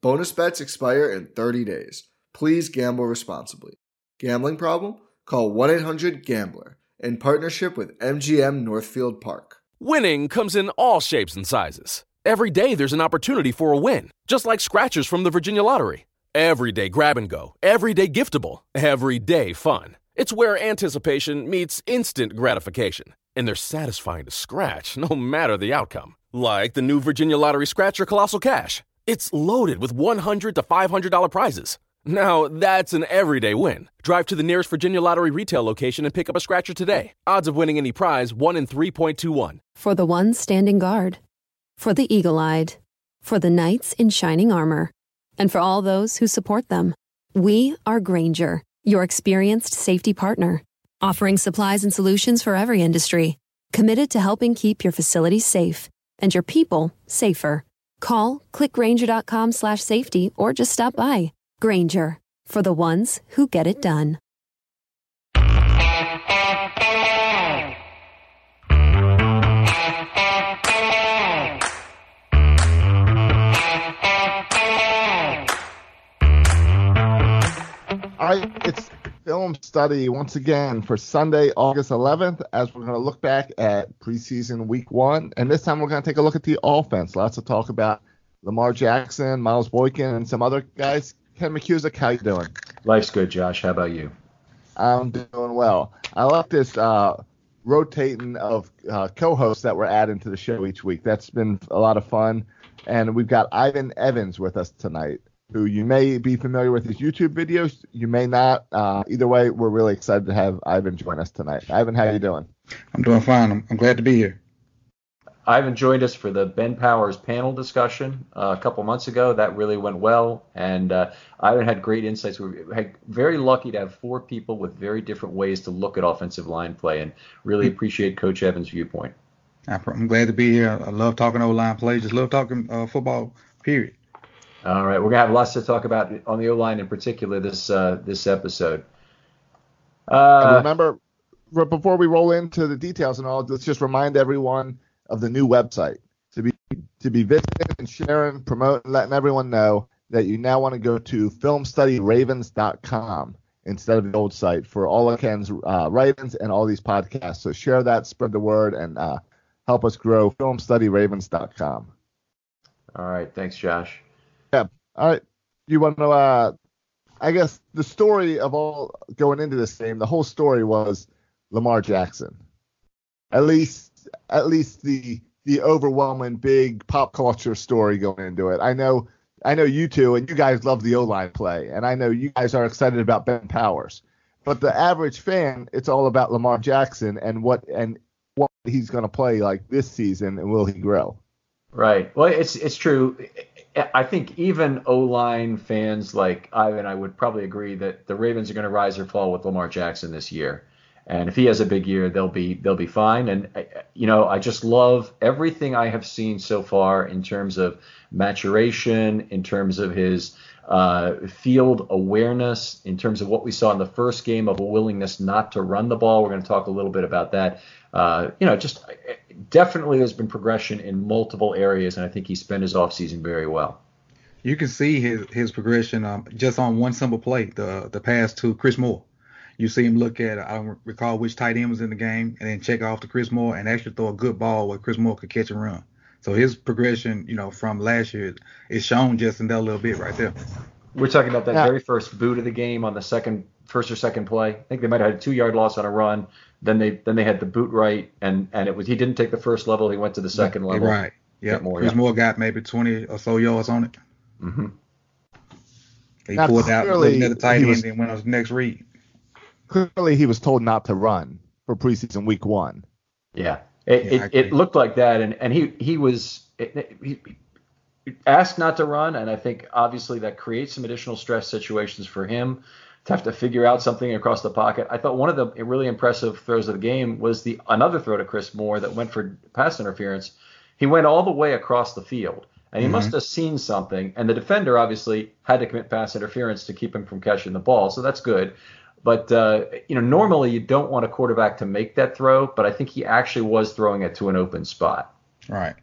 Bonus bets expire in 30 days. Please gamble responsibly. Gambling problem? Call 1 800 Gambler in partnership with MGM Northfield Park. Winning comes in all shapes and sizes. Every day there's an opportunity for a win, just like scratchers from the Virginia Lottery. Every day grab and go, every day giftable, every day fun. It's where anticipation meets instant gratification, and they're satisfying to scratch no matter the outcome. Like the new Virginia Lottery Scratcher Colossal Cash. It's loaded with 100 to $500 prizes. Now, that's an everyday win. Drive to the nearest Virginia Lottery retail location and pick up a scratcher today. Odds of winning any prize 1 in 3.21. For the ones standing guard, for the eagle eyed, for the knights in shining armor, and for all those who support them. We are Grainger, your experienced safety partner, offering supplies and solutions for every industry, committed to helping keep your facilities safe and your people safer. Call clickgrainger.com slash safety or just stop by. Grainger for the ones who get it done. All right, it's film study once again for Sunday, August 11th, as we're going to look back at preseason week one. And this time we're going to take a look at the offense. Lots of talk about Lamar Jackson, Miles Boykin, and some other guys. Ken McKusick, how you doing? Life's good, Josh. How about you? I'm doing well. I like this uh, rotating of uh, co-hosts that we're adding to the show each week. That's been a lot of fun. And we've got Ivan Evans with us tonight who you may be familiar with his YouTube videos. You may not. Uh, either way, we're really excited to have Ivan join us tonight. Ivan, how you doing? I'm doing fine. I'm, I'm glad to be here. Ivan joined us for the Ben Powers panel discussion uh, a couple months ago. That really went well, and uh, Ivan had great insights. We were very lucky to have four people with very different ways to look at offensive line play, and really appreciate Coach Evans' viewpoint. I'm glad to be here. I love talking O line play. Just love talking uh, football. Period. All right, we're gonna have lots to talk about on the O line in particular this uh, this episode. Uh, remember, before we roll into the details and all, let's just remind everyone of the new website to be to be visiting and sharing, promoting, letting everyone know that you now want to go to filmstudyravens.com instead of the old site for all of Ken's uh, writings and all these podcasts. So share that, spread the word, and uh, help us grow. Filmstudyravens.com. All right, thanks, Josh. All right. You want to? Uh, I guess the story of all going into this game, the whole story was Lamar Jackson. At least, at least the the overwhelming big pop culture story going into it. I know I know you two, and you guys love the O line play, and I know you guys are excited about Ben Powers. But the average fan, it's all about Lamar Jackson and what and what he's going to play like this season, and will he grow? Right. Well, it's it's true. I think even O line fans like Ivan, I would probably agree that the Ravens are going to rise or fall with Lamar Jackson this year. And if he has a big year, they'll be they'll be fine. And uh, you know, I just love everything I have seen so far in terms of maturation, in terms of his uh, field awareness, in terms of what we saw in the first game of a willingness not to run the ball. We're going to talk a little bit about that. Uh, you know, just definitely there's been progression in multiple areas, and I think he spent his offseason very well. You can see his his progression um, just on one simple play, the the pass to Chris Moore you see him look at I don't recall which tight end was in the game, and then check off to Chris Moore and actually throw a good ball where Chris Moore could catch and run. So his progression, you know, from last year is shown just in that little bit right there. We're talking about that yeah. very first boot of the game on the second, first or second play. I think they might have had a two-yard loss on a run. Then they then they had the boot right, and and it was he didn't take the first level. He went to the second yeah, level. Right. Yeah. More, Chris yeah. Moore got maybe 20 or so yards on it. Mm-hmm. He now, pulled out another tight end and went on his next read clearly he was told not to run for preseason week one. Yeah, it, yeah, it, it, looked like that, and and he he was he, he asked not to run, and I think obviously that creates some additional stress situations for him to have to figure out something across the pocket. I thought one of the really impressive throws of the game was the another throw to Chris Moore that went for pass interference. He went all the way across the field. And he mm-hmm. must have seen something, and the defender obviously had to commit pass interference to keep him from catching the ball, so that's good. But uh, you know, normally you don't want a quarterback to make that throw, but I think he actually was throwing it to an open spot. Right.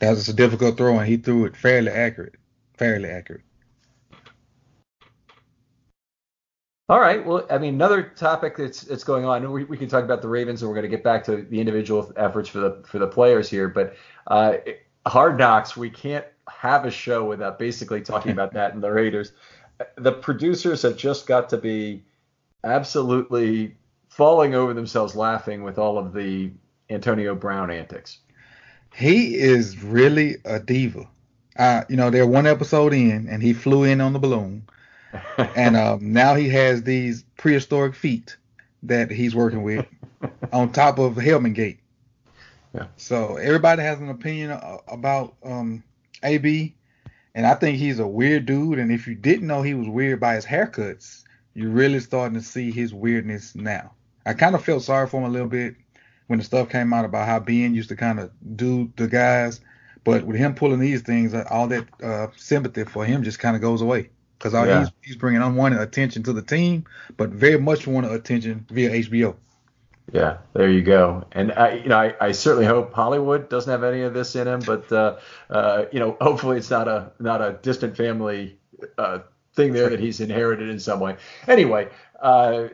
That was a difficult throw, and he threw it fairly accurate. Fairly accurate. All right. Well, I mean, another topic that's that's going on. We, we can talk about the Ravens, and we're going to get back to the individual efforts for the for the players here. But uh, Hard Knocks, we can't have a show without basically talking about that and the Raiders. The producers have just got to be absolutely falling over themselves laughing with all of the Antonio Brown antics. He is really a diva. Uh, you know, they're one episode in, and he flew in on the balloon, and um, now he has these prehistoric feet that he's working with on top of Helmet Gate. Yeah. So everybody has an opinion about um, AB, and I think he's a weird dude. And if you didn't know he was weird by his haircuts, you're really starting to see his weirdness now. I kind of felt sorry for him a little bit when the stuff came out about how Ben used to kind of do the guys, but with him pulling these things, uh, all that uh, sympathy for him just kind of goes away because yeah. he's, he's bringing unwanted attention to the team, but very much wanted attention via HBO. Yeah, there you go. And I, you know, I, I, certainly hope Hollywood doesn't have any of this in him, but uh, uh, you know, hopefully it's not a not a distant family uh, thing there that he's inherited in some way. Anyway, uh,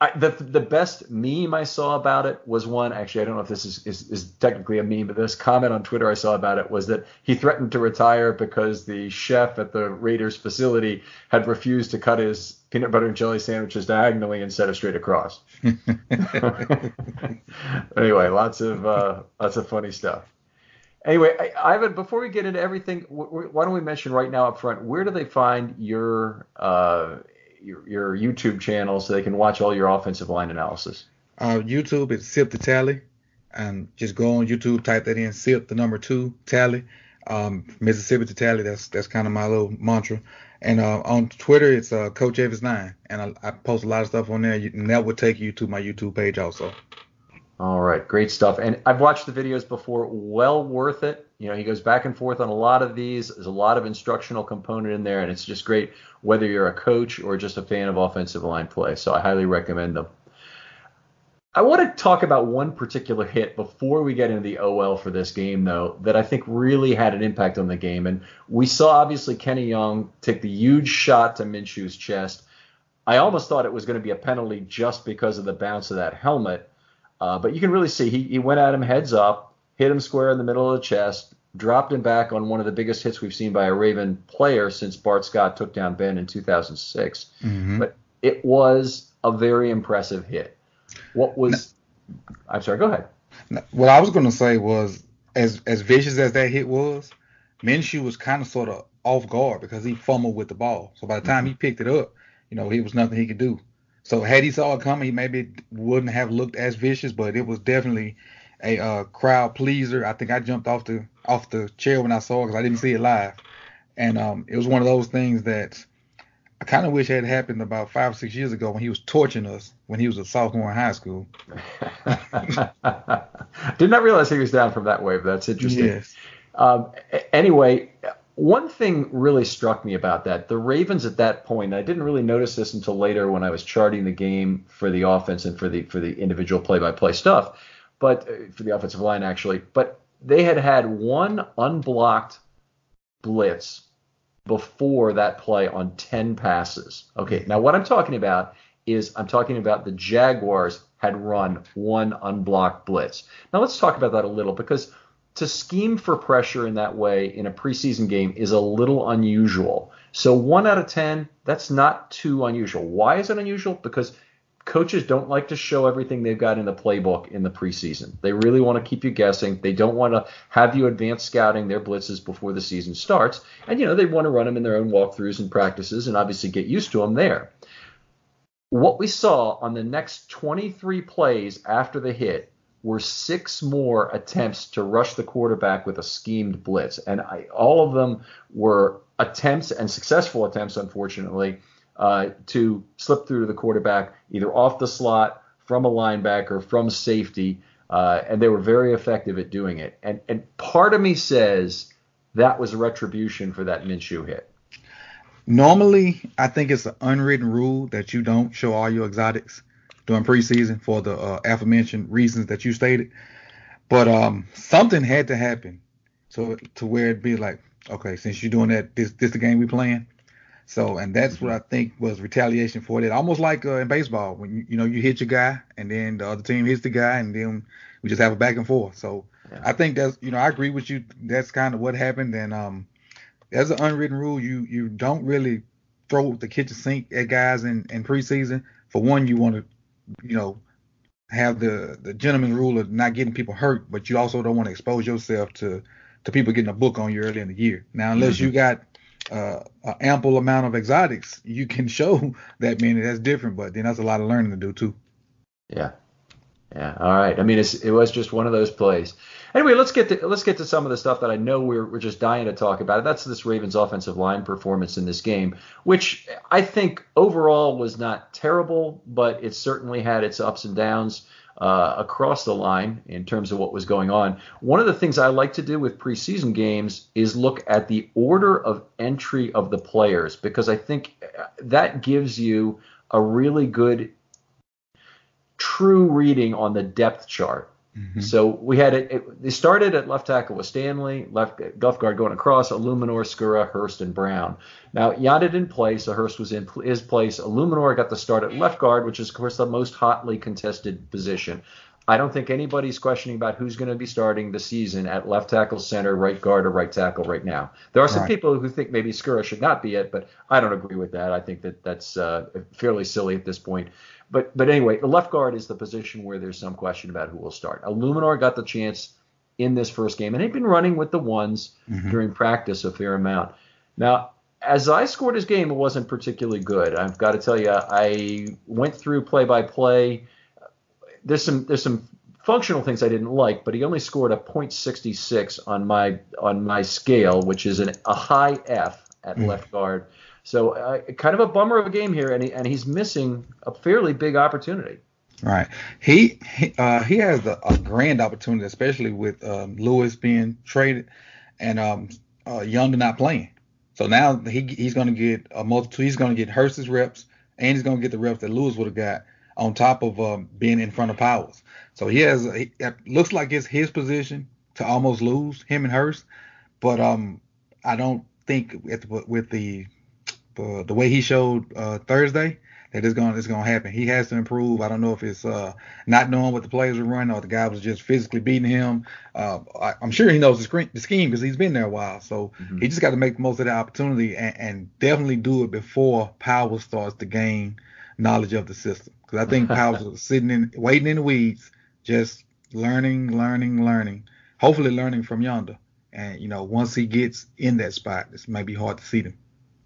I, the the best meme I saw about it was one. Actually, I don't know if this is, is, is technically a meme, but this comment on Twitter I saw about it was that he threatened to retire because the chef at the Raiders facility had refused to cut his peanut butter and jelly sandwiches diagonally instead of straight across. anyway, lots of uh, lots of funny stuff. Anyway, Ivan, before we get into everything, why don't we mention right now up front where do they find your uh, your, your YouTube channel so they can watch all your offensive line analysis? Uh, YouTube is Sip the Tally, and just go on YouTube, type that in, Sip the number two Tally, um, Mississippi to Tally. That's that's kind of my little mantra. And uh, on Twitter, it's uh, Coach Avis Nine, and I, I, post a lot of stuff on there, and that would take you to my YouTube page also. All right, great stuff. And I've watched the videos before, well worth it. You know, he goes back and forth on a lot of these. There's a lot of instructional component in there, and it's just great whether you're a coach or just a fan of offensive line play. So I highly recommend them. I want to talk about one particular hit before we get into the OL for this game, though, that I think really had an impact on the game. And we saw obviously Kenny Young take the huge shot to Minshew's chest. I almost thought it was going to be a penalty just because of the bounce of that helmet. Uh, but you can really see he, he went at him heads up, hit him square in the middle of the chest, dropped him back on one of the biggest hits we've seen by a Raven player since Bart Scott took down Ben in 2006. Mm-hmm. But it was a very impressive hit. What was? No, I'm sorry. Go ahead. No, what I was going to say was, as as vicious as that hit was, Minshew was kind of sort of off guard because he fumbled with the ball. So by the time he mm-hmm. picked it up, you know, it was nothing he could do. So had he saw it coming, he maybe wouldn't have looked as vicious, but it was definitely a uh, crowd pleaser. I think I jumped off the off the chair when I saw it because I didn't see it live, and um, it was one of those things that I kind of wish had happened about five or six years ago when he was torching us when he was a sophomore in high school. Did not realize he was down from that wave. That's interesting. Yes. Um, anyway, one thing really struck me about that. The Ravens at that point, I didn't really notice this until later when I was charting the game for the offense and for the for the individual play-by-play stuff, but uh, for the offensive line actually. But they had had one unblocked blitz before that play on 10 passes. Okay, now what I'm talking about is I'm talking about the Jaguars had run one unblocked blitz. Now let's talk about that a little because to scheme for pressure in that way in a preseason game is a little unusual. So one out of ten, that's not too unusual. Why is it unusual? Because coaches don't like to show everything they've got in the playbook in the preseason. They really want to keep you guessing. They don't want to have you advance scouting their blitzes before the season starts. And you know, they want to run them in their own walkthroughs and practices and obviously get used to them there. What we saw on the next 23 plays after the hit were six more attempts to rush the quarterback with a schemed blitz, and I, all of them were attempts and successful attempts, unfortunately, uh, to slip through to the quarterback either off the slot, from a linebacker, from safety, uh, and they were very effective at doing it. And and part of me says that was retribution for that Minshew hit. Normally, I think it's an unwritten rule that you don't show all your exotics during preseason for the uh, aforementioned reasons that you stated. But um, something had to happen to to where it'd be like, okay, since you're doing that, this this the game we playing. So, and that's what I think was retaliation for that. Almost like uh, in baseball, when you, you know you hit your guy, and then the other team hits the guy, and then we just have a back and forth. So, yeah. I think that's you know I agree with you. That's kind of what happened, and um, as an unwritten rule, you you don't really throw the kitchen sink at guys in in preseason. For one, you want to you know, have the the gentleman rule of not getting people hurt, but you also don't want to expose yourself to to people getting a book on you early in the year. Now, unless mm-hmm. you got uh, an ample amount of exotics, you can show that many. That's different, but then that's a lot of learning to do too. Yeah, yeah. All right. I mean, it was just one of those plays. Anyway, let's get to let's get to some of the stuff that I know we're we're just dying to talk about. That's this Ravens offensive line performance in this game, which I think overall was not terrible, but it certainly had its ups and downs. Uh, across the line in terms of what was going on. One of the things I like to do with preseason games is look at the order of entry of the players because I think that gives you a really good true reading on the depth chart. Mm-hmm. So we had it, it, They started at left tackle with Stanley, left left guard going across, Eluemunor, Skura, Hurst, and Brown. Now Yanda didn't play, so Hurst was in his place. Eluemunor got the start at left guard, which is of course the most hotly contested position. I don't think anybody's questioning about who's going to be starting the season at left tackle, center, right guard, or right tackle right now. There are some right. people who think maybe Skura should not be it, but I don't agree with that. I think that that's uh, fairly silly at this point. But but anyway, the left guard is the position where there's some question about who will start. Eluemunor got the chance in this first game, and he'd been running with the ones mm-hmm. during practice a fair amount. Now, as I scored his game, it wasn't particularly good. I've got to tell you, I went through play by play. There's some there's some functional things I didn't like, but he only scored a .66 on my on my scale, which is an, a high F at mm. left guard. So uh, kind of a bummer of a game here, and he, and he's missing a fairly big opportunity. Right. He he, uh, he has a, a, grand opportunity, especially with um, Lewis being traded and um, uh, Young not playing. So now he he's going to get a multitude. He's going to get Hurst's reps, and he's going to get the reps that Lewis would have got on top of um, being in front of Powers. So he has. He, it looks like it's his position to almost lose him and Hurst, but um, I don't think the, with the uh, the way he showed uh, Thursday that it's going it's going to happen. He has to improve. I don't know if it's uh, not knowing what the players are running or the guy was just physically beating him. Uh, I, am sure he knows the, screen, the scheme because he's been there a while. So mm-hmm. he just got to make the most of the opportunity and, and, definitely do it before Powell starts to gain knowledge of the system. Because I think Powell was sitting in waiting in the weeds, just learning, learning, learning. Hopefully learning from Yanda. And you know, once he gets in that spot, it's maybe hard to see them.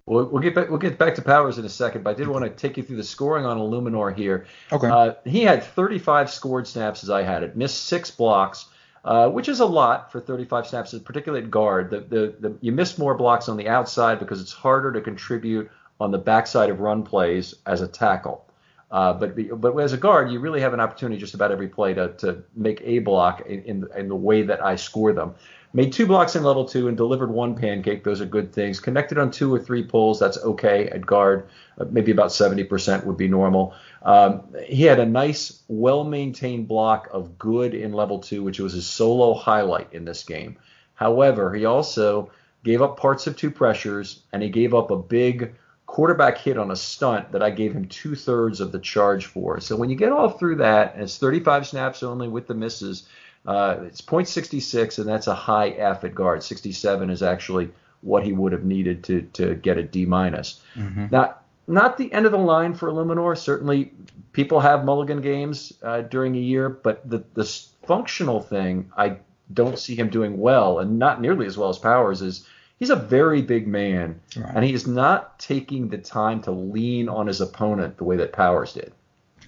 We'll, we'll get back. We'll get back to Powers in a second, but I did want to take you through the scoring on Eluemunor here. Okay. Uh, he had 35 scored snaps as I had it, missed six blocks, uh, which is a lot for 35 snaps, particularly at guard. The, the, the, you miss more blocks on the outside because it's harder to contribute on the backside of run plays as a tackle. Uh, but but as a guard, you really have an opportunity just about every play to, to make a block in, in, in the way that I score them. Made two blocks in level two and delivered one pancake. Those are good things. Connected on two or three pulls. That's okay at guard. Uh, maybe about 70% would be normal. Um, he had a nice, well maintained block of good in level two, which was his solo highlight in this game. However, he also gave up parts of two pressures and he gave up a big quarterback hit on a stunt that I gave him two thirds of the charge for. So when you get all through that, and it's 35 snaps only with the misses, uh, it's 0.66, and that's a high F at guard. 67 is actually what he would have needed to to get a D minus. Mm-hmm. Now, not the end of the line for Eluemunor. Certainly, people have mulligan games uh, during a year, but the the functional thing, I don't see him doing well, and not nearly as well as Powers is. He's a very big man, right. and he's not taking the time to lean on his opponent the way that Powers did.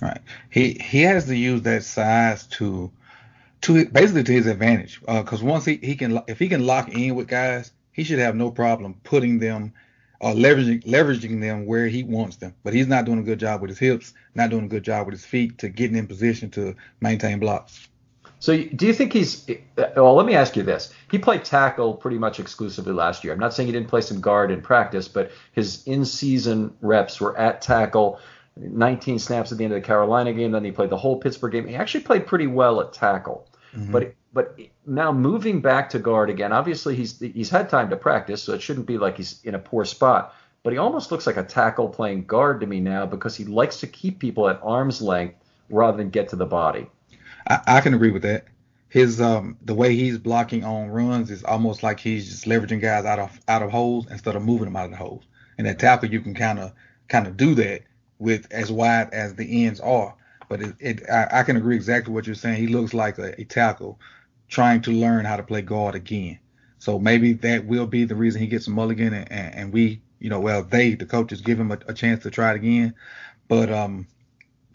Right. He he has to use that size to to basically to his advantage. Because uh, once he, he can if he can lock in with guys, he should have no problem putting them or uh, leveraging leveraging them where he wants them. But he's not doing a good job with his hips, not doing a good job with his feet to getting in position to maintain blocks. So do you think he's well, let me ask you this. He played tackle pretty much exclusively last year. I'm not saying he didn't play some guard in practice, but his in-season reps were at tackle. 19 snaps at the end of the Carolina game, then he played the whole Pittsburgh game. He actually played pretty well at tackle. Mm-hmm. But but now moving back to guard again, obviously he's he's had time to practice, so it shouldn't be like he's in a poor spot. But he almost looks like a tackle playing guard to me now because he likes to keep people at arm's length rather than get to the body. I, I can agree with that. His um the way he's blocking on runs is almost like he's just leveraging guys out of out of holes instead of moving them out of the holes. And at tackle you can kind of kind of do that with as wide as the ends are. But it, it I, I, can agree exactly what you're saying. He looks like a, a, tackle trying to learn how to play guard again. So maybe that will be the reason he gets a mulligan, and, and, and we, you know, well, they, the coaches, give him a, a chance to try it again. But um,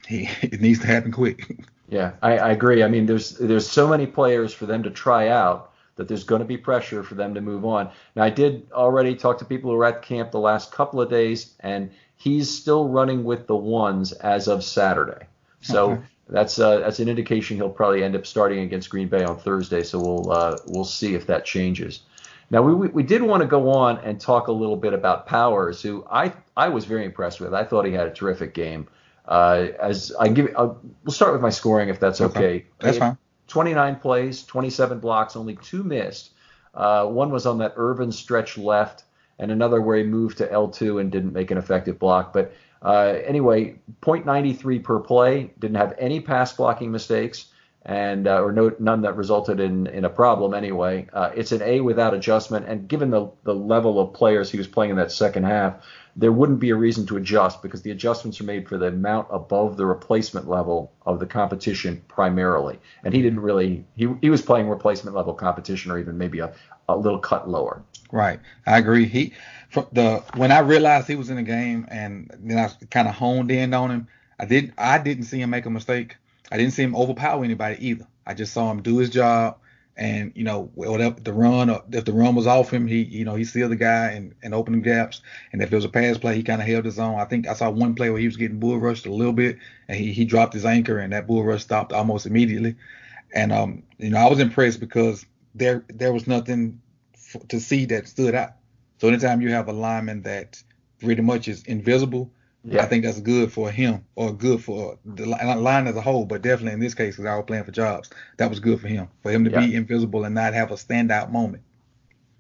he it needs to happen quick. Yeah, I, I agree. I mean, there's there's so many players for them to try out that there's going to be pressure for them to move on. Now, I did already talk to people who were at camp the last couple of days, and he's still running with the ones as of Saturday. So okay. that's uh, that's an indication he'll probably end up starting against Green Bay on Thursday. So we'll uh, we'll see if that changes. Now we, we, we did want to go on and talk a little bit about Powers, who I I was very impressed with. I thought he had a terrific game. Uh, as I give, I'll, we'll start with my scoring if that's okay. okay. That's fine. 29 plays, 27 blocks, only two missed. Uh, one was on that Irvin stretch left, and another where he moved to L2 and didn't make an effective block. But uh, anyway, 0.93 per play. Didn't have any pass blocking mistakes, and uh, or no, none that resulted in in a problem. Anyway, uh, it's an A without adjustment. And given the the level of players he was playing in that second half, there wouldn't be a reason to adjust because the adjustments are made for the amount above the replacement level of the competition primarily. And he didn't really he he was playing replacement level competition or even maybe a, a little cut lower. Right, I agree. He from the when I realized he was in the game and then I kind of honed in on him, I didn't I didn't see him make a mistake. I didn't see him overpower anybody either. I just saw him do his job, and you know whatever the run if the run was off him, he you know he sealed the guy and and opened gaps. And if it was a pass play, he kind of held his own. I think I saw one play where he was getting bull rushed a little bit, and he he dropped his anchor, and that bull rush stopped almost immediately. And um you know I was impressed because there there was nothing f- to see that stood out. So anytime you have a lineman that pretty much is invisible, yeah. I think that's good for him or good for the line as a whole. But definitely in this case, because I was playing for jobs, that was good for him for him to yeah. be invisible and not have a standout moment.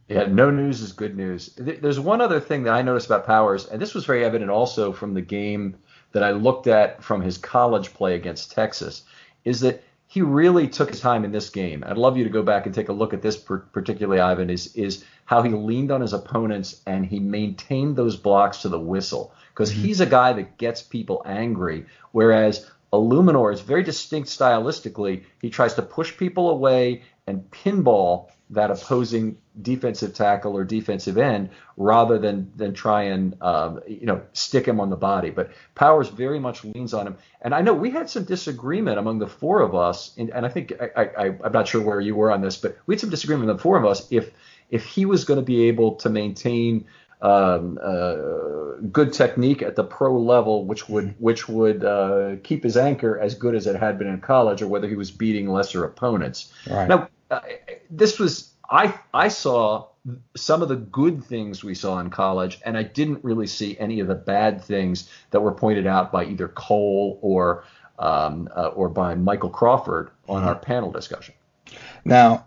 Yeah, no news is good news. There's one other thing that I noticed about Powers, and this was very evident also from the game that I looked at from his college play against Texas, is that he really took his time in this game. I'd love you to go back and take a look at this particularly, Ivan, is is how he leaned on his opponents and he maintained those blocks to the whistle because mm-hmm. he's a guy that gets people angry. Whereas Eluemunor is very distinct stylistically. He tries to push people away and pinball that opposing defensive tackle or defensive end rather than than try and um, you know stick him on the body. But Powers very much leans on him, and I know we had some disagreement among the four of us, and, and I think I, I, I'm not sure where you were on this, but we had some disagreement among the four of us if if he was going to be able to maintain um, uh, good technique at the pro level, which would which would uh, keep his anchor as good as it had been in college, or whether he was beating lesser opponents. Right. Now, uh, this was I I saw some of the good things we saw in college, and I didn't really see any of the bad things that were pointed out by either Cole or um, uh, or by Michael Crawford on mm-hmm. our panel discussion. Now,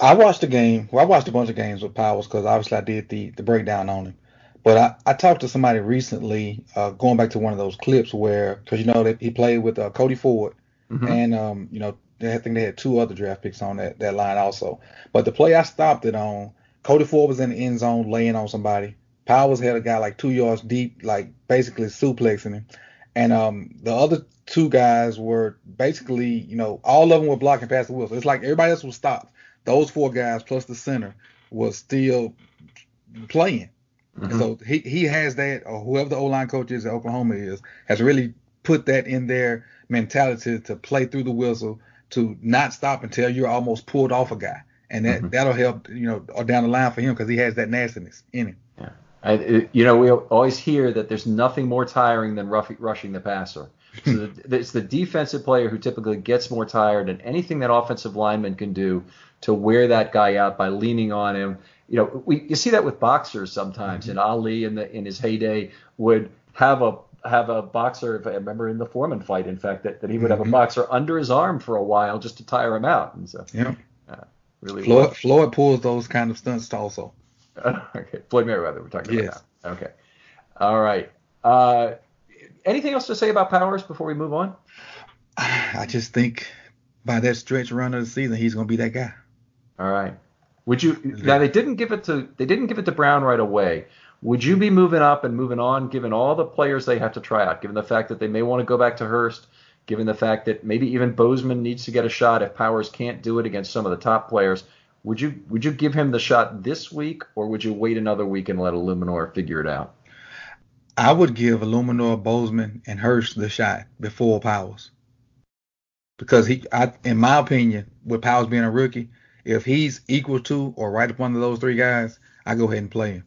I watched the game. Well, I watched a bunch of games with Powers because obviously I did the the breakdown on him. But I, I talked to somebody recently, uh, going back to one of those clips where, because you know that he played with uh, Cody Ford, mm-hmm. and um, you know I think they had two other draft picks on that, that line also. But the play I stopped it on, Cody Ford was in the end zone laying on somebody. Powers had a guy like two yards deep, like basically suplexing him. And um, the other two guys were basically, you know, all of them were blocking past the wheel. So it's like everybody else was stopped. Those four guys plus the center was still playing. Mm-hmm. So he, he has that, or whoever the O line coach is at Oklahoma is, has really put that in their mentality to play through the whistle, to not stop until you're almost pulled off a guy, and that mm-hmm. that'll help you know down the line for him because he has that nastiness in him. Yeah, I, you know we always hear that there's nothing more tiring than rough, rushing the passer. So the, it's the defensive player who typically gets more tired, and anything that offensive lineman can do to wear that guy out by leaning on him. You know, we you see that with boxers sometimes. Mm-hmm. And Ali in the in his heyday would have a have a boxer. If I remember in the Foreman fight, in fact, that, that he would have a mm-hmm. boxer under his arm for a while just to tire him out. And so, yeah, uh, really. Floyd, Floyd pulls those kind of stunts also. okay, Floyd Mayweather, we're talking yes. about now. Okay, all right. Uh, anything else to say about Powers before we move on? I just think by that stretch run of the season, he's going to be that guy. All right. Would you now they didn't give it to they didn't give it to Brown right away. Would you be moving up and moving on, given all the players they have to try out, given the fact that they may want to go back to Hurst, given the fact that maybe even Bozeman needs to get a shot if Powers can't do it against some of the top players? Would you would you give him the shot this week, or would you wait another week and let Eluemunor figure it out? I would give Eluemunor, Bozeman, and Hurst the shot before Powers, because he, I, in my opinion, with Powers being a rookie, if he's equal to or right up under those three guys, I go ahead and play him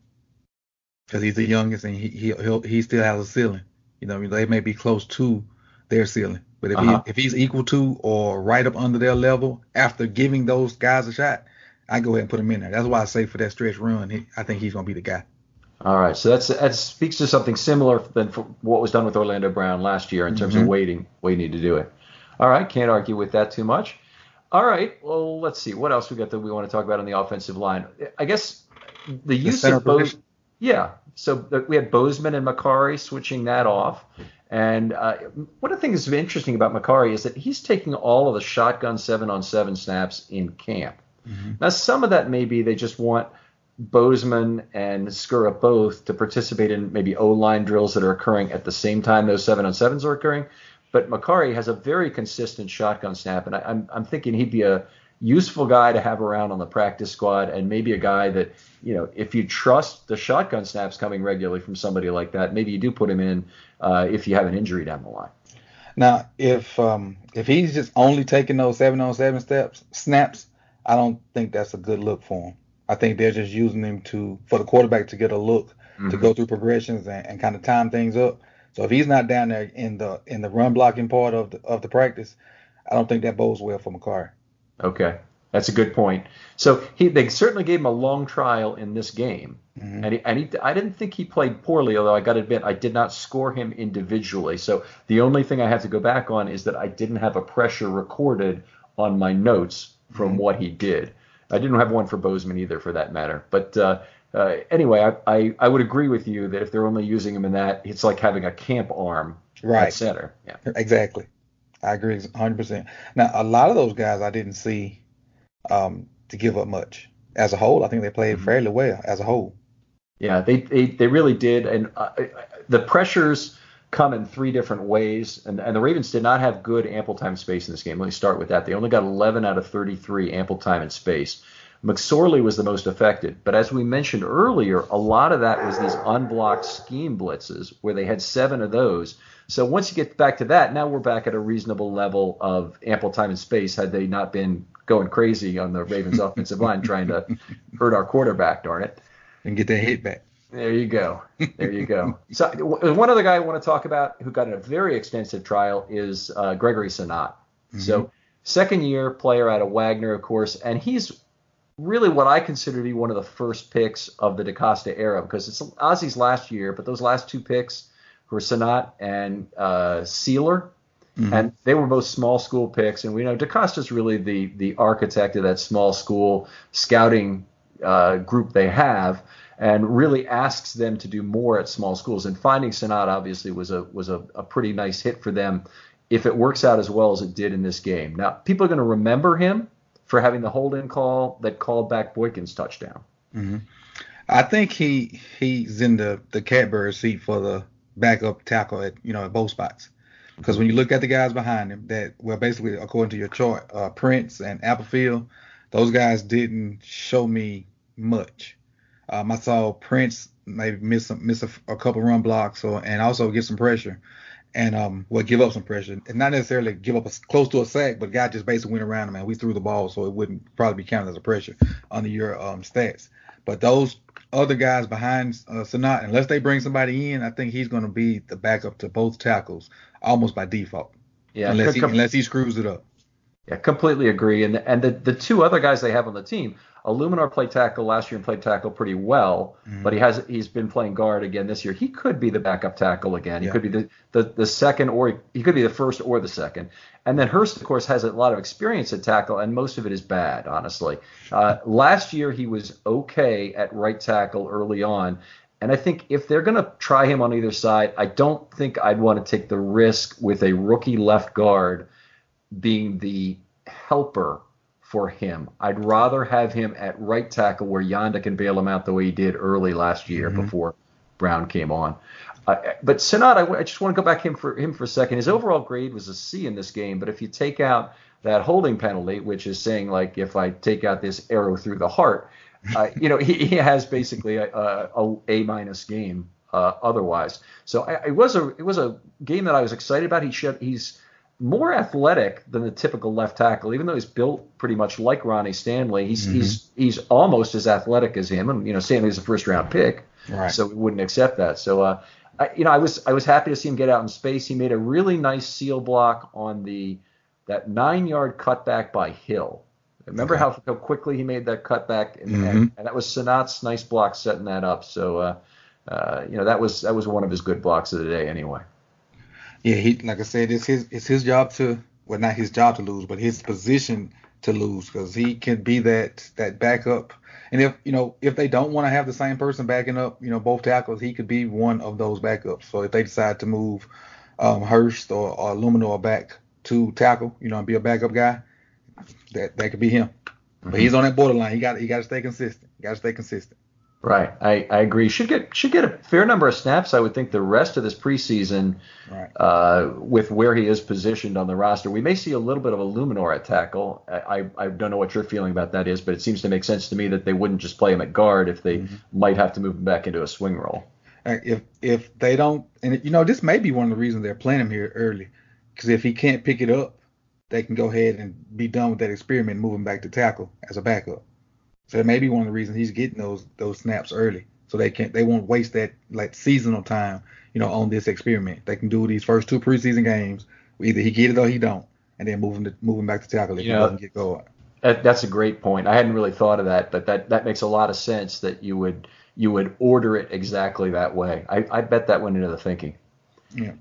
because he's the youngest and he he he'll, he still has a ceiling. You know, they may be close to their ceiling, but if uh-huh. he if he's equal to or right up under their level after giving those guys a shot, I go ahead and put him in there. That's why I say for that stretch run, he, I think he's going to be the guy. All right, so that's that speaks to something similar than what was done with Orlando Brown last year in terms mm-hmm. of waiting waiting to do it. All right, can't argue with that too much. All right, well let's see what else we got that we want to talk about on the offensive line. I guess the use the of both. Yeah. So we had Bozeman and Mekari switching that off. And uh, one of the things that's interesting about Mekari is that he's taking all of the shotgun seven on seven snaps in camp. Mm-hmm. Now, some of that may be they just want Bozeman and Skura both to participate in maybe O line drills that are occurring at the same time those seven on sevens are occurring. But Mekari has a very consistent shotgun snap, and I, I'm, I'm thinking he'd be a useful guy to have around on the practice squad, and maybe a guy that you know if you trust the shotgun snaps coming regularly from somebody like that, maybe you do put him in uh, if you have an injury down the line. Now, if um, if he's just only taking those seven on seven steps snaps, I don't think that's a good look for him. I think they're just using him to for the quarterback to get a look mm-hmm. to go through progressions and, and kind of time things up. So if he's not down there in the in the run blocking part of the of the practice, I don't think that bodes well for McCarr. Okay, that's a good point. So he, they certainly gave him a long trial in this game, mm-hmm. and, he, and he, I didn't think he played poorly. Although I got to admit, I did not score him individually. So the only thing I have to go back on is that I didn't have a pressure recorded on my notes from mm-hmm. what he did. I didn't have one for Bozeman either, for that matter. But uh, uh, anyway, I, I, I would agree with you that if they're only using him in that, it's like having a camp arm right. at center. Yeah, exactly. I agree 100%. Now, a lot of those guys I didn't see um, to give up much. As a whole, I think they played mm-hmm. fairly well as a whole. Yeah, they they, they really did. And uh, the pressures come in three different ways. And, and the Ravens did not have good ample time space in this game. Let me start with that. They only got 11 out of 33 ample time and space. McSorley was the most affected. But as we mentioned earlier, a lot of that was these unblocked scheme blitzes where they had seven of those. So once you get back to that, now we're back at a reasonable level of ample time and space had they not been going crazy on the Ravens offensive line trying to hurt our quarterback, darn it. And get that hit back. There you go. There you go. so one other guy I want to talk about who got a very extensive trial is uh, Gregory Senat. Mm-hmm. So second year player out of Wagner, of course, and he's really what I consider to be one of the first picks of the DeCosta era because it's Ozzie's last year, but those last two picks were Senat and uh, Sieler. Mm-hmm. And they were both small school picks, and we know DeCosta's really the the architect of that small school scouting uh, group they have and really asks them to do more at small schools. And finding Senat obviously was a was a, a pretty nice hit for them if it works out as well as it did in this game. Now, people are going to remember him for having the hold-in call that called back Boykin's touchdown. Mm-hmm. I think he he's in the the catbird seat for the backup tackle at you know at both spots. Because when you look at the guys behind him, that well basically according to your chart, uh, Prince and Applefield, those guys didn't show me much. Um, I saw Prince maybe miss miss a, a, couple run blocks or and also get some pressure, and um, well give up some pressure and not necessarily give up a, close to a sack, but guy just basically went around him and we threw the ball, so it wouldn't probably be counted as a pressure under your um, stats. But those other guys behind uh, Senat, unless they bring somebody in, I think he's going to be the backup to both tackles almost by default. Yeah, unless he, unless he screws it up. Yeah, completely agree. And and the the two other guys they have on the team Eluemunor played tackle last year and played tackle pretty well, mm-hmm. but he has he's been playing guard again this year. He could be the backup tackle again. He yeah. could be the, the the second or he could be the first or the second. And then Hurst, of course, has a lot of experience at tackle, and most of it is bad, honestly. Uh, last year he was okay at right tackle early on, and I think if they're going to try him on either side, I don't think I'd want to take the risk with a rookie left guard being the helper for him. I'd rather have him at right tackle where Yanda can bail him out the way he did early last year mm-hmm. before Brown came on. Uh, but Senat, I, I, just want to go back him for him for a second. His overall grade was a C in this game, but if you take out that holding penalty, which is saying like if I take out this arrow through the heart, uh, you know he, he, has basically a, a, a minus game uh, otherwise. So I, it was a it was a game that I was excited about. He should, he's more athletic than the typical left tackle, even though he's built pretty much like Ronnie Stanley. He's mm-hmm. he's he's almost as athletic as him, and you know Stanley's a first round pick, right. so we wouldn't accept that. So uh, I, you know I was I was happy to see him get out in space. He made a really nice seal block on the that nine yard cutback by Hill. Remember okay. how, how quickly he made that cutback, and, mm-hmm. and, and that was Senat's nice block setting that up. So uh, uh, you know that was that was one of his good blocks of the day anyway. Yeah, he like I said, it's his it's his job to well not his job to lose, but his position to lose because he can be that that backup. And if you know if they don't want to have the same person backing up, you know both tackles, he could be one of those backups. So if they decide to move um, Hurst or, or Eluemunor back to tackle, you know, and be a backup guy, that that could be him. Mm-hmm. But he's on that borderline. He got he got to stay consistent. He Got to stay consistent. Right, I, I agree. Should get should get a fair number of snaps. I would think the rest of this preseason, right. uh, with where he is positioned on the roster, we may see a little bit of Eluemunor at tackle. I, I don't know what your feeling about that is, but it seems to make sense to me that they wouldn't just play him at guard if they mm-hmm. might have to move him back into a swing role. Uh, if if they don't, and you know this may be one of the reasons they're playing him here early, because if he can't pick it up, they can go ahead and be done with that experiment, and move him back to tackle as a backup. So that may be one of the reasons he's getting those those snaps early, so they can't they won't waste that like seasonal time, you know, on this experiment. They can do these first two preseason games. Either he get it or he don't, and then move him to move him back to tackle if you he doesn't get going. That, that's a great point. I hadn't really thought of that, but that that makes a lot of sense that you would you would order it exactly that way. I, I bet that went into the thinking. Yeah.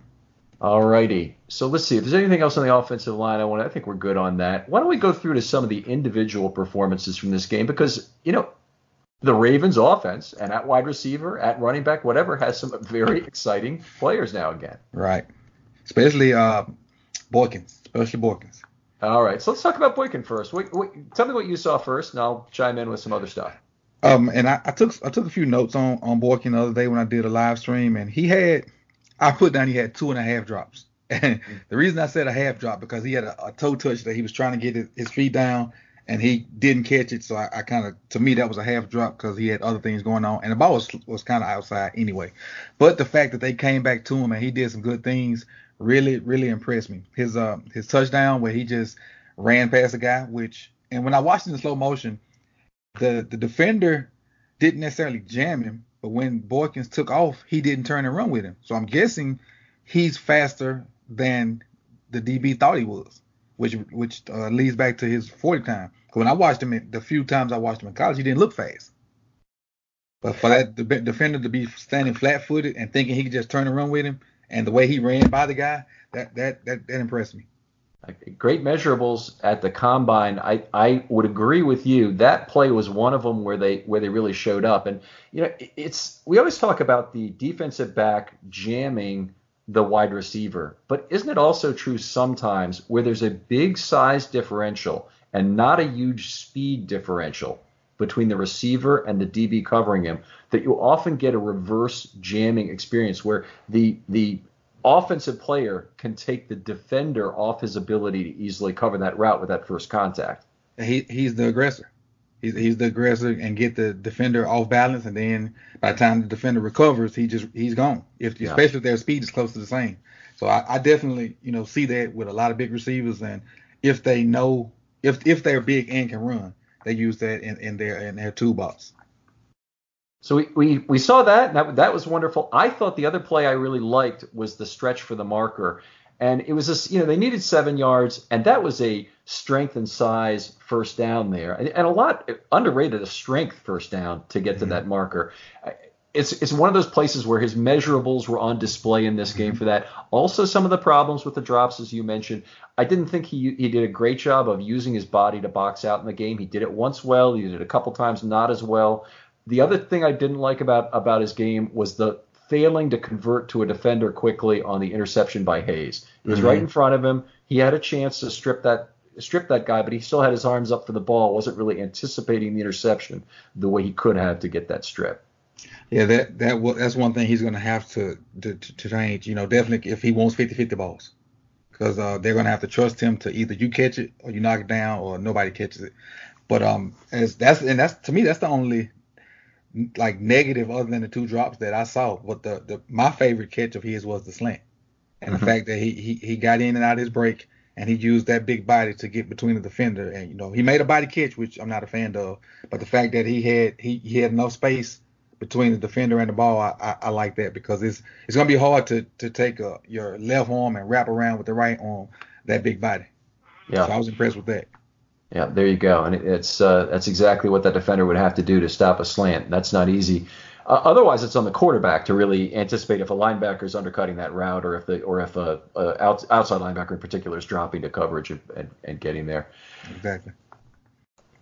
All righty. So let's see if there's anything else on the offensive line. I want. I think we're good on that. Why don't we go through to some of the individual performances from this game? Because you know, the Ravens' offense and at wide receiver, at running back, whatever, has some very exciting players now again. Right. Especially uh, Boykins. Especially Boykins. All right. So let's talk about Boykin first. Wait, wait, tell me what you saw first, and I'll chime in with some other stuff. Um, and I, I took I took a few notes on on Boykin the other day when I did a live stream, and he had I put down he had two and a half drops. And the reason I said a half drop because he had a, a toe touch that he was trying to get his, his feet down and he didn't catch it. So I, I kind of, to me, that was a half drop because he had other things going on, and the ball was was kind of outside anyway. But the fact that they came back to him and he did some good things really, really impressed me. His uh his touchdown where he just ran past a guy, which and when I watched it in slow motion, the the defender didn't necessarily jam him, but when Boykins took off, he didn't turn and run with him. So I'm guessing he's faster than the DB thought he was, which which uh, leads back to his 40 time. When I watched him, the few times I watched him in college, he didn't look fast. But for that defender to be standing flat-footed and thinking he could just turn and run with him, and the way he ran by the guy, that that that, that impressed me. Great measurables at the combine. I, I would agree with you. That play was one of them where they where they really showed up. And you know, it's we always talk about the defensive back jamming the wide receiver. But isn't it also true sometimes where there's a big size differential and not a huge speed differential between the receiver and the DB covering him that you often get a reverse jamming experience where the the offensive player can take the defender off his ability to easily cover that route with that first contact. He he's the aggressor. He's, he's the aggressor and get the defender off balance, and then by the time the defender recovers, he just he's gone. If yeah. especially if their speed is close to the same. So I, I, definitely you know see that with a lot of big receivers, and if they know if if they're big and can run, they use that in, in their in their toolbox. So we, we, we saw that, that that was wonderful. I thought the other play I really liked was the stretch for the marker. And it was this, you know, they needed seven yards, and that was a strength and size first down there, and, and a lot underrated a strength first down to get mm-hmm. to that marker. It's it's one of those places where his measurables were on display in this game mm-hmm. for that. Also, some of the problems with the drops, as you mentioned, I didn't think he he did a great job of using his body to box out in the game. He did it once well, he did it a couple times not as well. The other thing I didn't like about about his game was the failing to convert to a defender quickly on the interception by Hayes. It was mm-hmm. right in front of him. He had a chance to strip that strip that guy, but he still had his arms up for the ball. wasn't really anticipating the interception the way he could have to get that strip. Yeah, that that that's one thing he's going to have to, to to change. You know, definitely if he wants 50-50 balls, because uh, they're going to have to trust him to either you catch it or you knock it down or nobody catches it. But um, as that's and that's to me that's the only like negative other than the two drops that I saw. But the, the my favorite catch of his was the slant, and mm-hmm. the fact that he, he he got in and out of his break and he used that big body to get between the defender. And you know he made a body catch, which I'm not a fan of. But the fact that he had he, he had enough space between the defender and the ball, I, I, I like that because it's it's gonna be hard to to take a, your left arm and wrap around with the right arm that big body. Yeah, so I was impressed with that. Yeah, there you go, and it's uh, that's exactly what that defender would have to do to stop a slant. That's not easy. Uh, otherwise, it's on the quarterback to really anticipate if a linebacker is undercutting that route, or if the or if a, a out, outside linebacker in particular is dropping to coverage and, and, and getting there. Exactly.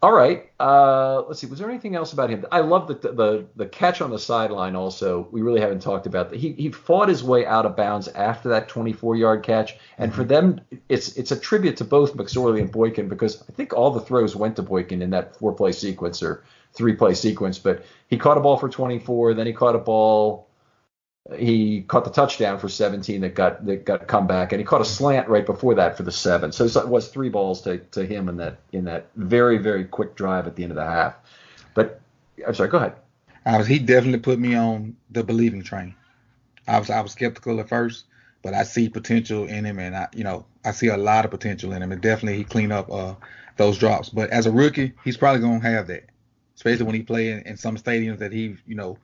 All right. Uh, let's see. Was there anything else about him? I love the, the the catch on the sideline. Also, we really haven't talked about that. He he fought his way out of bounds after that 24 yard catch, and mm-hmm. for them, it's it's a tribute to both McSorley and Boykin because I think all the throws went to Boykin in that four play sequence or three play sequence. But he caught a ball for 24, then he caught a ball he caught the touchdown for 17 that got that got come back, and he caught a slant right before that for the seven. So it was three balls to, to him in that in that very very quick drive at the end of the half. But I'm sorry, go ahead. I was he definitely put me on the believing train. I was I was skeptical at first, but I see potential in him, and I you know I see a lot of potential in him, and definitely he cleaned up uh, those drops. But as a rookie, he's probably gonna have that, especially when he play in, in some stadiums that he you know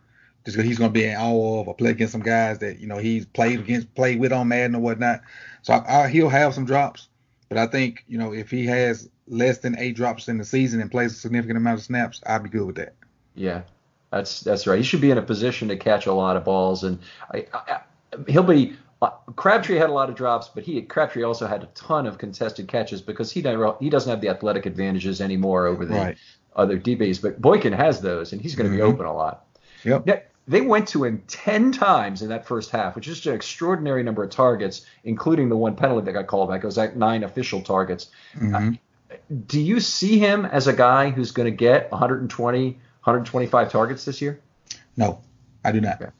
just because he's going to be in awe of or play against some guys that you know he's played against, played with on Madden or whatnot. So I, I, he'll have some drops, but I think you know if he has less than eight drops in the season and plays a significant amount of snaps, I'd be good with that. Yeah, that's that's right. He should be in a position to catch a lot of balls, and I, I, he'll be. Uh, Crabtree had a lot of drops, but he Crabtree also had a ton of contested catches because he he doesn't have the athletic advantages anymore over the right. other DBs. But Boykin has those, and he's going to mm-hmm. be open a lot. Yep. Now, they went to him 10 times in that first half, which is just an extraordinary number of targets, including the one penalty that got called back. It was like nine official targets. Mm-hmm. Uh, do you see him as a guy who's going to get 120, 125 targets this year? No, I do not. Okay.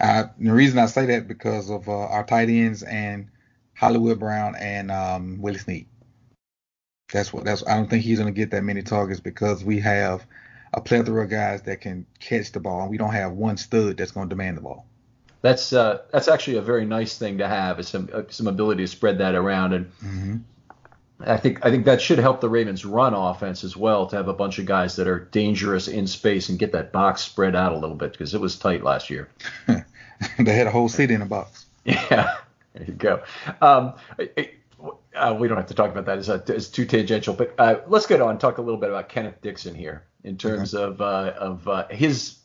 Uh, the reason I say that because of uh, our tight ends and Hollywood Brown and um, Willie Snead. That's what that's. I don't think he's going to get that many targets because we have a plethora of guys that can catch the ball, and we don't have one stud that's going to demand the ball. That's uh, that's actually a very nice thing to have, is some uh, some ability to spread that around, and mm-hmm. I think I think that should help the Ravens run offense as well to have a bunch of guys that are dangerous in space and get that box spread out a little bit because it was tight last year. they had a whole seat in a box. Yeah, there you go. Um, uh, we don't have to talk about that as, a, as too tangential, but uh, let's get on and talk a little bit about Kenneth Dixon here in terms okay. of uh, of uh, his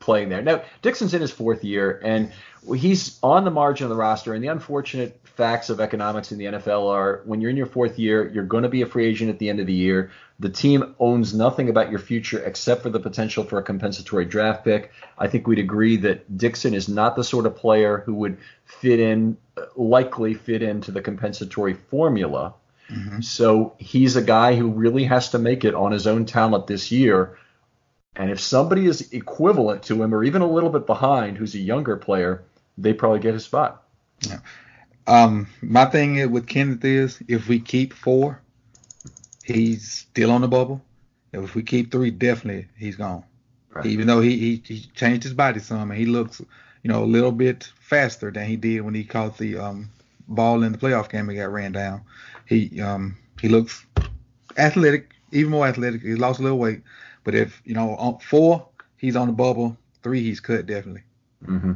playing there. Now Dixon's in his fourth year, and he's on the margin of the roster. And the unfortunate facts of economics in the NFL are: when you're in your fourth year, you're going to be a free agent at the end of the year. The team owns nothing about your future except for the potential for a compensatory draft pick. I think we'd agree that Dixon is not the sort of player who would fit in, likely fit into the compensatory formula. Mm-hmm. So he's a guy who really has to make it on his own talent this year. And if somebody is equivalent to him or even a little bit behind, who's a younger player, they probably get his spot. Yeah. Um, my thing with Kenneth is if we keep four, he's still on the bubble. If we keep three, definitely he's gone. Right. Even though he, he, he changed his body some and he looks, you know, a little bit faster than he did when he caught the um, ball in the playoff game and got ran down. He um he looks athletic, even more athletic. He lost a little weight, but if you know on four, he's on the bubble. Three, he's cut definitely. Mm-hmm.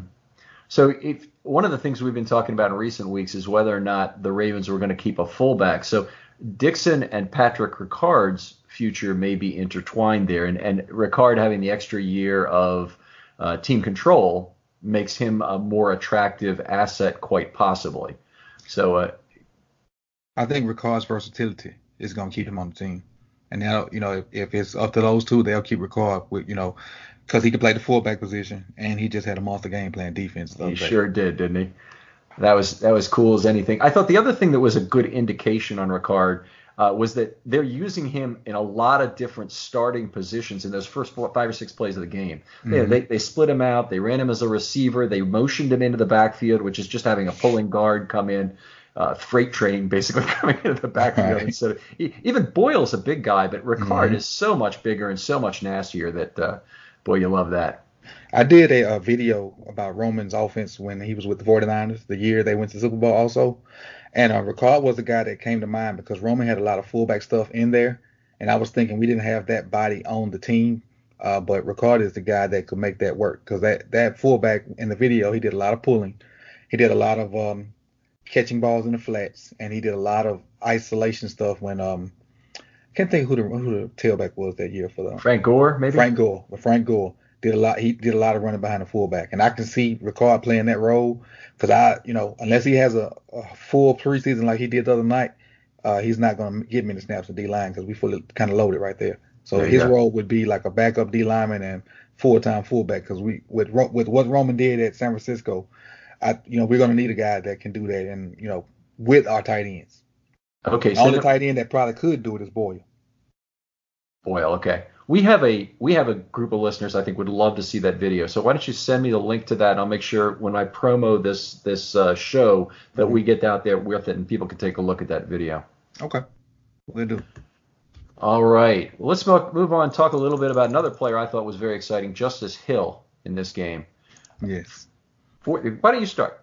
So if one of the things we've been talking about in recent weeks is whether or not the Ravens were going to keep a fullback. So Dixon and Patrick Ricard's future may be intertwined there, and and Ricard having the extra year of uh, team control makes him a more attractive asset, quite possibly. So uh, I think Ricard's versatility is going to keep him on the team. And now, you know, if, if, it's up to those two, they'll keep Ricard with, you know, because he could play the fullback position, and he just had a monster game playing defense. He sure did, didn't he? That was that was cool as anything. I thought the other thing that was a good indication on Ricard uh, was that they're using him in a lot of different starting positions in those first four, five or six plays of the game. Mm-hmm. They, they, they split him out. They ran him as a receiver. They motioned him into the backfield, which is just having a pulling guard come in uh, freight train basically coming into the backfield right. of even Boyle's a big guy, but Ricard mm-hmm. is so much bigger and so much nastier that uh, boy, you love that. I did a, a, video about Roman's offense when he was with the 49ers, the year they went to the Super Bowl also. And uh, Ricard was the guy that came to mind because Roman had a lot of fullback stuff in there. And I was thinking we didn't have that body on the team. Uh, but Ricard is the guy that could make that work because that, that fullback in the video, he did a lot of pulling. He did a lot of um, catching balls in the flats, and he did a lot of isolation stuff when um I can't think who the who the tailback was that year for the Frank Gore, maybe. Frank Gore, but Frank Gore did a lot. He did a lot of running behind the fullback, and I can see Ricard playing that role because I, you know, unless he has a, a full preseason like he did the other night, uh, he's not going to get many snaps of D line because we fully kind of loaded right there. So there his go. role would be like a backup D lineman and full time fullback because we with with what Roman did at San Francisco, I, you know, we're going to need a guy that can do that, and you know, with our tight ends. Okay, the so only tight end that probably could do it is Boyle. Boyle, okay. We have a we have a group of listeners I think would love to see that video. So why don't you send me the link to that? And I'll make sure when I promo this this uh, show that we get out there with it and people can take a look at that video. Okay, we'll do. All right, well, let's move on. Talk a little bit about another player I thought was very exciting, Justice Hill in this game. Yes. Why don't you start?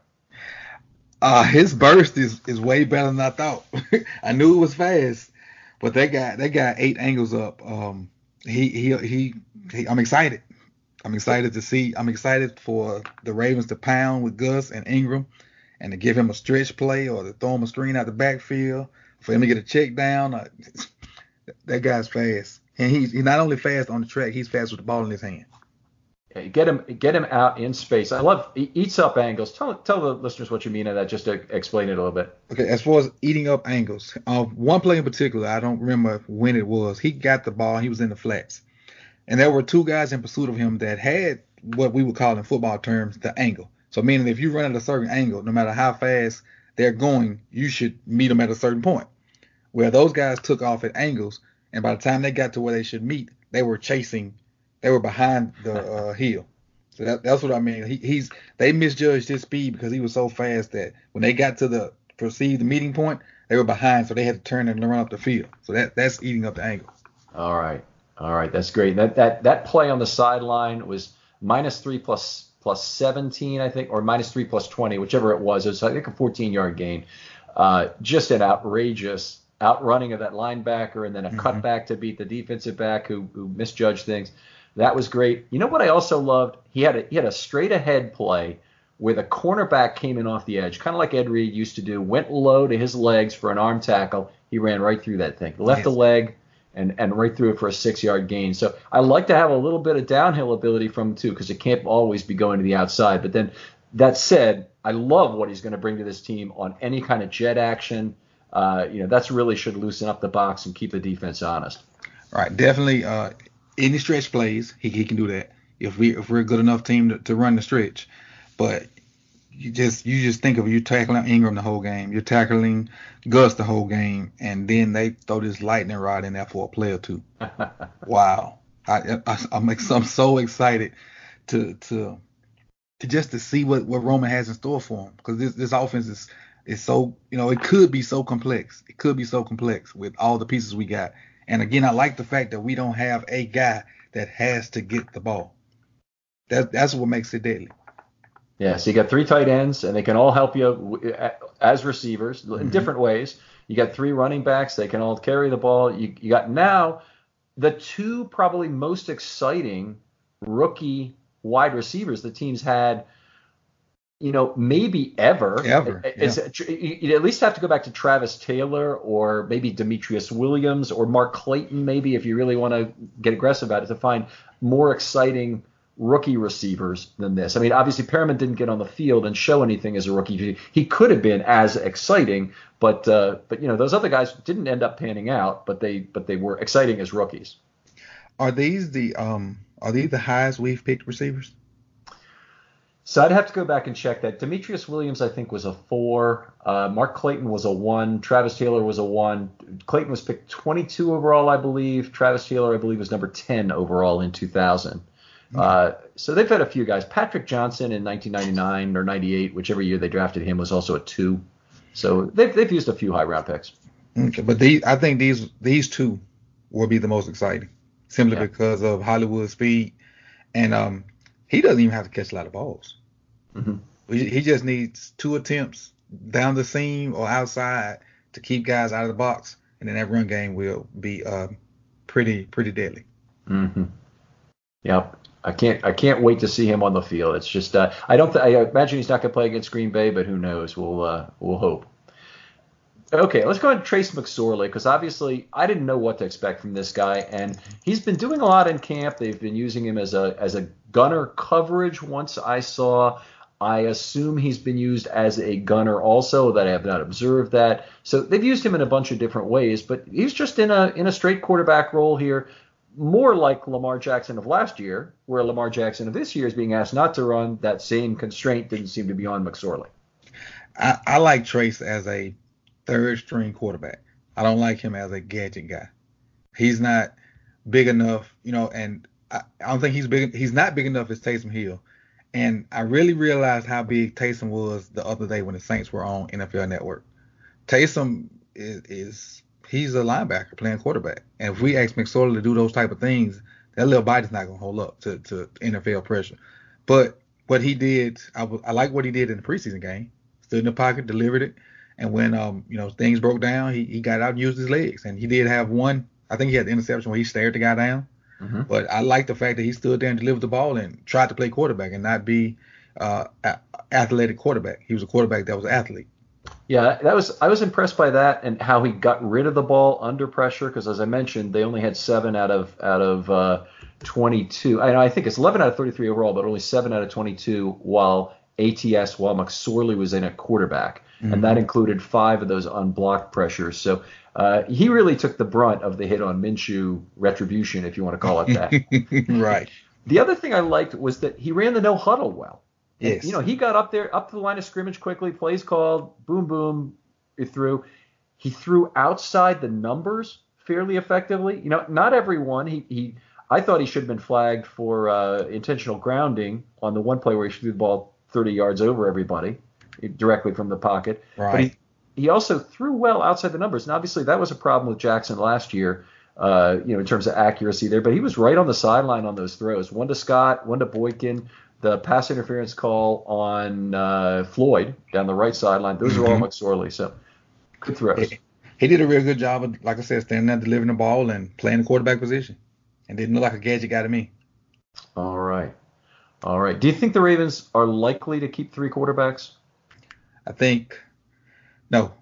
Uh, his burst is, is way better than I thought. I knew it was fast, but that guy that guy eight angles up. Um, he, he he he. I'm excited. I'm excited to see. I'm excited for the Ravens to pound with Gus and Ingram, and to give him a stretch play or to throw him a screen out the backfield for him to get a check down. Uh, that guy's fast, and he's he's not only fast on the track. He's fast with the ball in his hand. Get him, get him out in space. I love eats up angles. Tell tell the listeners what you mean by that, just to explain it a little bit. Okay, as far as eating up angles, uh, one play in particular, I don't remember when it was. He got the ball, he was in the flats, and there were two guys in pursuit of him that had what we would call in football terms the angle. So meaning if you run at a certain angle, no matter how fast they're going, you should meet them at a certain point. Where those guys took off at angles, and by the time they got to where they should meet, they were chasing they were behind the uh, hill. So that, that's what I mean. He, he's they misjudged his speed because he was so fast that when they got to the perceived meeting point, they were behind, so they had to turn and run up the field. So that that's eating up the angle. All right, all right, that's great. That that that play on the sideline was minus three plus plus 17, I think, or minus three plus 20, whichever it was. It was I think a 14 yard gain. Uh, just an outrageous outrunning of that linebacker and then a mm-hmm. cutback to beat the defensive back who, who misjudged things. That was great. You know what I also loved? He had a, he had a straight ahead play where the cornerback came in off the edge, kind of like Ed Reed used to do, went low to his legs for an arm tackle. He ran right through that thing, left yes. the leg, and, and right through it for a six yard gain. So I like to have a little bit of downhill ability from him too, because it can't always be going to the outside. But then that said, I love what he's going to bring to this team on any kind of jet action. Uh, you know, that's really should loosen up the box and keep the defense honest. All right, definitely. Uh, any stretch plays, he, he can do that. If we if we're a good enough team to, to run the stretch, but you just you just think of you tackling Ingram the whole game, you're tackling Gus the whole game, and then they throw this lightning rod in there for a play or two. wow, I, I I'm I'm so excited to to to just to see what what Roman has in store for him because this this offense is is so you know it could be so complex. It could be so complex with all the pieces we got. And again, I like the fact that we don't have a guy that has to get the ball. That that's what makes it deadly. Yeah, so you got three tight ends, and they can all help you as receivers in mm-hmm. different ways. You got three running backs; they can all carry the ball. You, you got now the two probably most exciting rookie wide receivers the teams had you know, maybe ever. Ever. Is yeah. you at least have to go back to Travis Taylor or maybe Demetrius Williams or Mark Clayton, maybe if you really want to get aggressive about it, to find more exciting rookie receivers than this. I mean, obviously Perriman didn't get on the field and show anything as a rookie. He could have been as exciting, but uh, but you know those other guys didn't end up panning out, but they but they were exciting as rookies. Are these the um are these the highest we've picked receivers? So I'd have to go back and check that. Demetrius Williams, I think, was a four. Uh, Mark Clayton was a one. Travis Taylor was a one. Clayton was picked 22 overall, I believe. Travis Taylor, I believe, was number 10 overall in 2000. Mm-hmm. Uh, so they've had a few guys. Patrick Johnson in 1999 or 98, whichever year they drafted him, was also a two. So they've, they've used a few high round picks. Okay, but these, I think these these two will be the most exciting, simply yeah. because of Hollywood speed and um, he doesn't even have to catch a lot of balls. Mm-hmm. He just needs two attempts down the seam or outside to keep guys out of the box, and then that run game will be uh, pretty pretty deadly. Mm-hmm. Yep. I can't I can't wait to see him on the field. It's just uh, I don't th- I imagine he's not going to play against Green Bay, but who knows? We'll uh, we'll hope. Okay, let's go ahead and Trace McSorley because obviously I didn't know what to expect from this guy, and he's been doing a lot in camp. They've been using him as a as a gunner coverage. Once I saw, I assume he's been used as a gunner also. That I have not observed that. So they've used him in a bunch of different ways, but he's just in a in a straight quarterback role here, more like Lamar Jackson of last year, where Lamar Jackson of this year is being asked not to run. That same constraint didn't seem to be on McSorley. I, I like Trace as a third string quarterback. I don't like him as a gadget guy. He's not big enough, you know, and I, I don't think he's big. He's not big enough as Taysom Hill. And I really realized how big Taysom was the other day when the Saints were on NFL Network. Taysom is, is he's a linebacker playing quarterback, and if we ask McSorley to do those type of things, that little body's not gonna hold up to, to NFL pressure. But what he did, I, I like what he did in the preseason game. Stood in the pocket, delivered it, and when um you know things broke down, he, he got out and used his legs. And he did have one. I think he had the interception where he stared the guy down. Mm-hmm. But I like the fact that he stood there and delivered the ball and tried to play quarterback and not be uh a- athletic quarterback. He was a quarterback that was an athlete. Yeah, that was I was impressed by that and how he got rid of the ball under pressure because as I mentioned, they only had seven out of out of uh, 22. I, I think it's 11 out of 33 overall, but only seven out of 22 while ATS while McSorley was in at quarterback mm-hmm. and that included five of those unblocked pressures. So uh, he really took the brunt of the hit on Minshew retribution, if you want to call it that. right. The other thing I liked was that he ran the no huddle well. Yes. And, you know, he got up there, up to the line of scrimmage quickly, plays called, boom, boom, he threw. He threw outside the numbers fairly effectively. You know, not everyone. He, he I thought he should have been flagged for uh, intentional grounding on the one play where he threw the ball 30 yards over everybody directly from the pocket. Right. But he, he also threw well outside the numbers, and obviously that was a problem with Jackson last year. Uh, you know, in terms of accuracy there, but he was right on the sideline on those throws. One to Scott, one to Boykin. The pass interference call on uh, Floyd down the right sideline. Those mm-hmm. are all mm-hmm. McSorley. So good throws. He, he, did a real good job of, like I said, standing there delivering the ball and playing the quarterback position, and didn't look like a gadget guy to me. All right, all right. Do you think the Ravens are likely to keep three quarterbacks? I think no.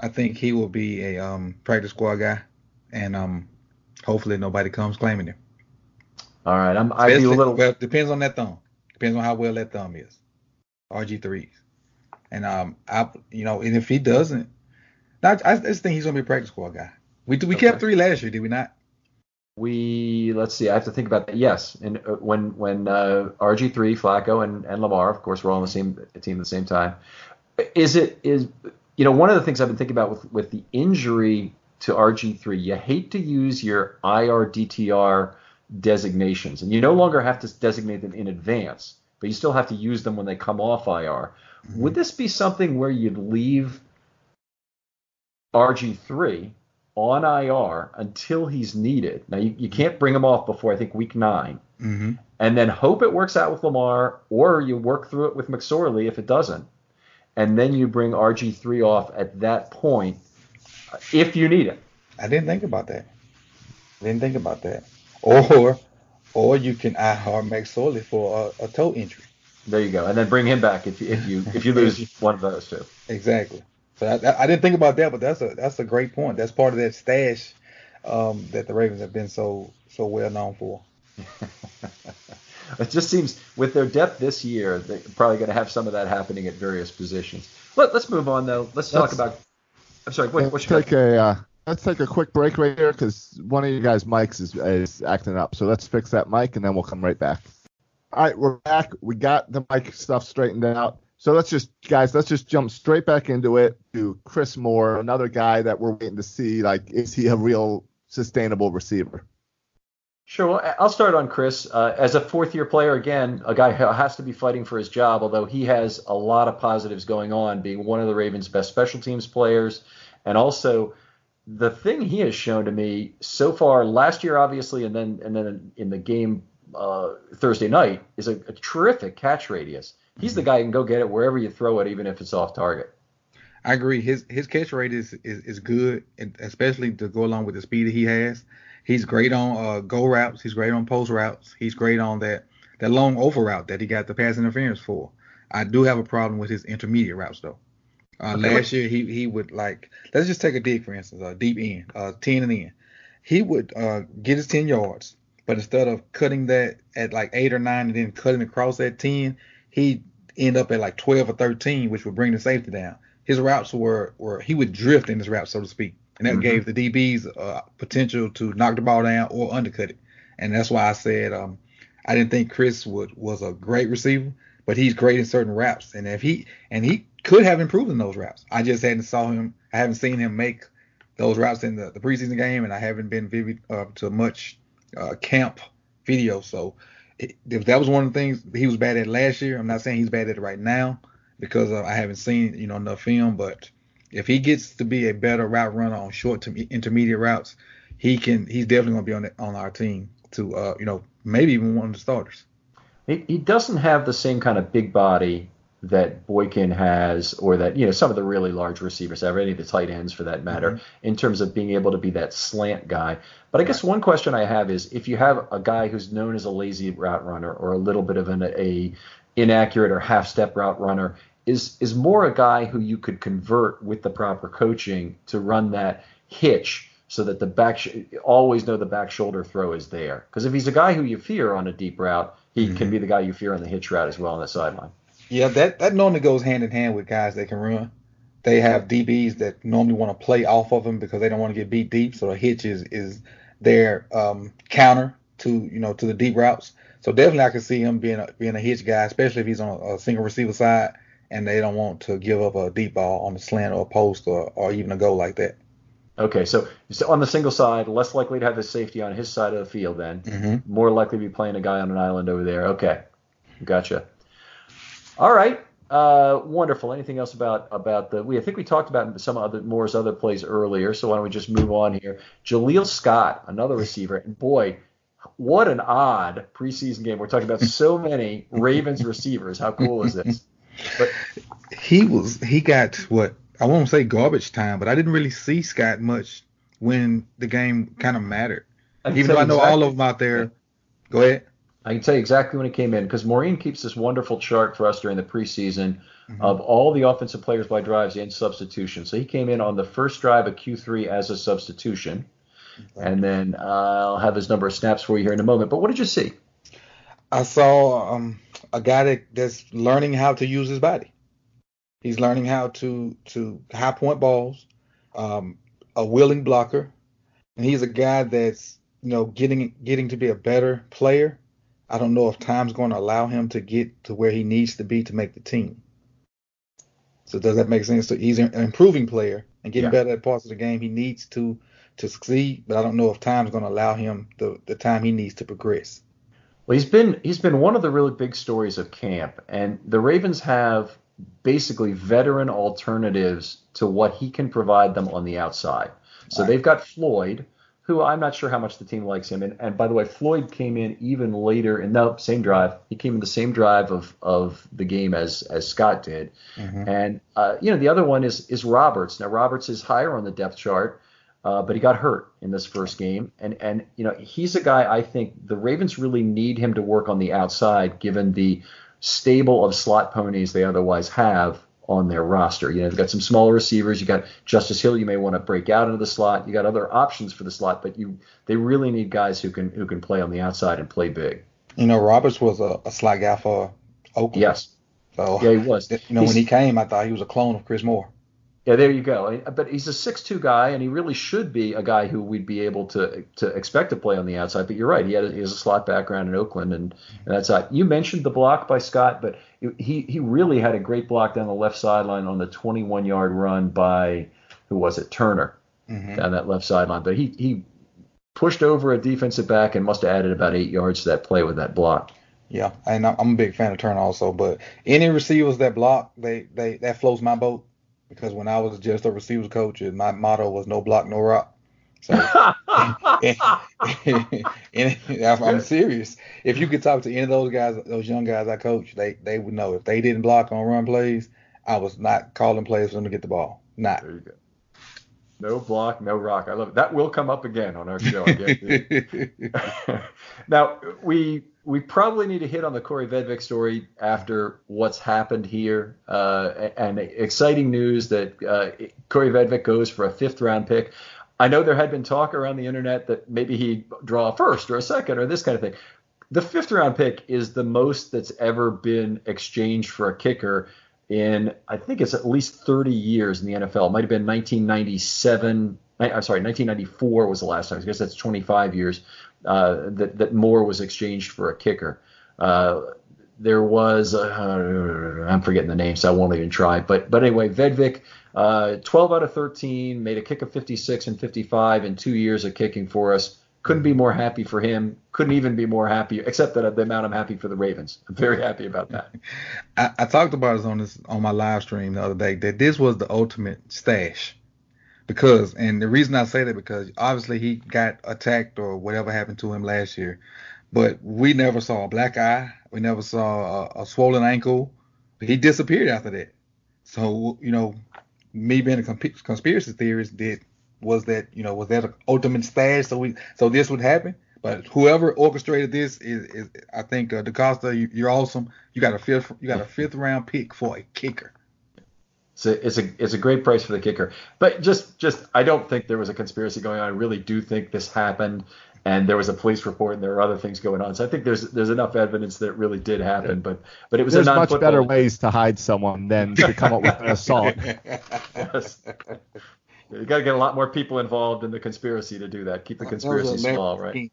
I think he will be a um, practice squad guy, and um, hopefully nobody comes claiming him. All right, I'm. I do a little. Well, depends on that thumb. Depends on how well that thumb is. RG threes, and um, I, you know, and if he doesn't, I, I just think he's gonna be a practice squad guy. We we okay. kept three last year, did we not? We let's see. I have to think about that. Yes, and uh, when when uh, RG three, Flacco, and, and Lamar, of course, we're all on the same team at the same time. Is it is you know, one of the things I've been thinking about with, with the injury to RG3, you hate to use your IR DTR designations, and you no longer have to designate them in advance, but you still have to use them when they come off IR. Mm-hmm. Would this be something where you'd leave RG3 on IR until he's needed? Now, you, you can't bring him off before I think week 9 mm-hmm. and then hope it works out with Lamar, or you work through it with McSorley if it doesn't and then you bring RG3 off at that point if you need it. I didn't think about that. I didn't think about that. Or or you can IR McSorley for a, a, toe injury. There you go, and then bring him back if you if you if you lose one of those two. Exactly. So I, I, didn't think about that, but that's a that's a great point. That's part of that stash um, that the Ravens have been so so well known for. It just seems with their depth this year, they're probably going to have some of that happening at various positions. Let, us move on though. Let's, let's talk about. I'm sorry. Wait, let's take a uh, let's take a quick break right here because one of you guys' mics is, is acting up. So let's fix that mic and then we'll come right back. All right, we're back. We got the mic stuff straightened out. So let's just, guys, let's just jump straight back into it to Chris Moore, another guy that we're waiting to see. Like, is he a real sustainable receiver? Sure. Well, I'll start on Chris. Uh, as a fourth year player, again, a guy who has to be fighting for his job, although he has a lot of positives going on, being one of the Ravens' best special teams players. And also, the thing he has shown to me so far last year, obviously, and then and then in the game uh, Thursday night, is a, a, terrific catch radius. He's the guy who can go get it wherever you throw it, even if it's off target. I agree. His his catch rate is, is, is good, especially to go along with the speed that he has. He's great on uh, go routes. He's great on post routes. He's great on that that long over route that he got the pass interference for. I do have a problem with his intermediate routes though. Uh, okay. Last year he he would like let's just take a dig for instance, a deep end, uh, ten and in. He would uh, get his ten yards, but instead of cutting that at like eight or nine and then cutting across that ten, he end up at like twelve or thirteen, which would bring the safety down. His routes were were he would drift in his route, so to speak and that mm-hmm. gave the DBs uh, potential to knock the ball down or undercut it. And that's why I said um, I didn't think Chris would was a great receiver, but he's great in certain routes. And if he and he could have improved in those routes. I just hadn't saw him. I haven't seen him make those routes in the, the preseason game, and I haven't been vivid uh, to much uh, camp video. So if that was one of the things he was bad at last year, I'm not saying he's bad at it right now because I haven't seen you know enough film, but if he gets to be a better route runner on short to intermediate routes, he can. He's definitely going to be on the, on our team to, uh, you know, maybe even one of the starters. He, he doesn't have the same kind of big body that Boykin has, or that you know some of the really large receivers have, any of the tight ends for that matter, mm-hmm. in terms of being able to be that slant guy. But I guess one question I have is if you have a guy who's known as a lazy route runner or a little bit of an a inaccurate or half step route runner, is is more a guy who you could convert with the proper coaching to run that hitch so that the back sh- always know the back shoulder throw is there. Because if he's a guy who you fear on a deep route, he mm-hmm. can be the guy you fear on the hitch route as well on the sideline. Yeah, that that normally goes hand in hand with guys that can run. They have DBs that normally want to play off of them because they don't want to get beat deep. So a hitch is is their um, counter to you know to the deep routes. So definitely I can see him being a being a hitch guy, especially if he's on a single receiver side and they don't want to give up a deep ball on the slant or a post or, or even a goal like that. Okay, so, so on the single side, less likely to have his safety on his side of the field. Then Mm-hmm. more likely to be playing a guy on an island over there. Okay, gotcha. All right, uh, wonderful. Anything else about about the? We I think we talked about some other Moore's other plays earlier. So why don't we just move on here? Jaleel Scott, another receiver, and boy, what an odd preseason game. We're talking about so many Ravens receivers. How cool is this? But He was he got what I won't say garbage time, but I didn't really see Scott much when the game kind of mattered. Even though I know you all of them out there. Go ahead. I can tell you exactly when it came in because Maureen keeps this wonderful chart for us during the preseason of all the offensive players by drives and substitutions. So he came in on the first drive of Q3 as a substitution, and then uh, I'll have his number of snaps for you here in a moment. But what did you see? I saw um, a guy that, that's learning how to use his body. He's learning how to to high point balls, um, a willing blocker, and he's a guy that's you know getting getting to be a better player. I don't know if time's going to allow him to get to where he needs to be to make the team. So does that make sense? So he's an improving player and getting Yeah. better at parts of the game he needs to to succeed, but I don't know if time's going to allow him the the time he needs to progress. Well, he's been he's been one of the really big stories of camp, and the Ravens have basically veteran alternatives to what he can provide them on the outside. So they've got Floyd, who I'm not sure how much the team likes him. And, and by the way, Floyd came in even later in the same drive. He came in the same drive of, of the game as as Scott did. And uh, you know the other one is is Roberts. Now Roberts is higher on the depth chart. Uh, but he got hurt in this first game, and and you know he's a guy I think the Ravens really need him to work on the outside, given the stable of slot ponies they otherwise have on their roster. You know, they've got some smaller receivers. You got Justice Hill. You may want to break out into the slot. You got other options for the slot, but you they really need guys who can who can play on the outside and play big. You know, Roberts was a, a slot guy for Oakland. Yes, So yeah, he was. you know, He's- when he came, I thought he was a clone of Chris Moore. Yeah, there you go. But he's a six-two guy, and he really should be a guy who we'd be able to to expect to play on the outside. But you're right; he, had a, he has a slot background in Oakland, and, and that's that. You mentioned the block by Scott, but he he really had a great block down the left sideline on the 21-yard run by who was it Turner mm-hmm. down that left sideline. But he he pushed over a defensive back and must have added about eight yards to that play with that block. Yeah, and I'm I'm a big fan of Turner also. But any receivers that block, they they that floats my boat because when I was just a receivers coach, my motto was no block, no rock. So and I'm I'm serious. If you could talk to any of those guys, those young guys I coach, they they would know if they didn't block on run plays, I was not calling plays for them to get the ball. Not. There you go. No block, no rock. I love it. That will come up again on our show. I guarantee you. now we we probably need to hit on the Kaare Vedvik story after what's happened here, uh, and exciting news that uh, Kaare Vedvik goes for a fifth round pick. I know there had been talk around the internet that maybe he'd draw a first or a second or this kind of thing. The fifth round pick is the most that's ever been exchanged for a kicker in I think it's at least 30 years in the NFL. It might have been 1997. I'm sorry, 1994 was the last time. I guess that's 25 years uh, that that more was exchanged for a kicker. Uh, there was uh, I'm forgetting the name, so I won't even try. But but anyway, Vedvik, uh, 12 out of 13, made a kick of 56 and 55 in two years of kicking for us. Couldn't be more happy for him. Couldn't even be more happy, except that the amount I'm happy for the Ravens. I'm very happy about that. I, I talked about this on this on my live stream the other day that this was the ultimate stash because and the reason I say that because obviously he got attacked or whatever happened to him last year, but we never saw a black eye, we never saw a, a swollen ankle. He disappeared after that. So you know, me being a conspiracy theorist, did was that you know was that an ultimate stash? So we so this would happen. But whoever orchestrated this is, is I think uh, DeCosta, you, you're awesome. You got a fifth, you got a fifth round pick for a kicker. It's a, it's a it's a great price for the kicker. But just just I don't think there was a conspiracy going on. I really do think this happened, and there was a police report, and there are other things going on. So I think there's there's enough evidence that it really did happen. But but it was There's a much better ways to hide someone than to come up with an assault. Yes. You got to get a lot more people involved in the conspiracy to do that. Keep the conspiracy small, right?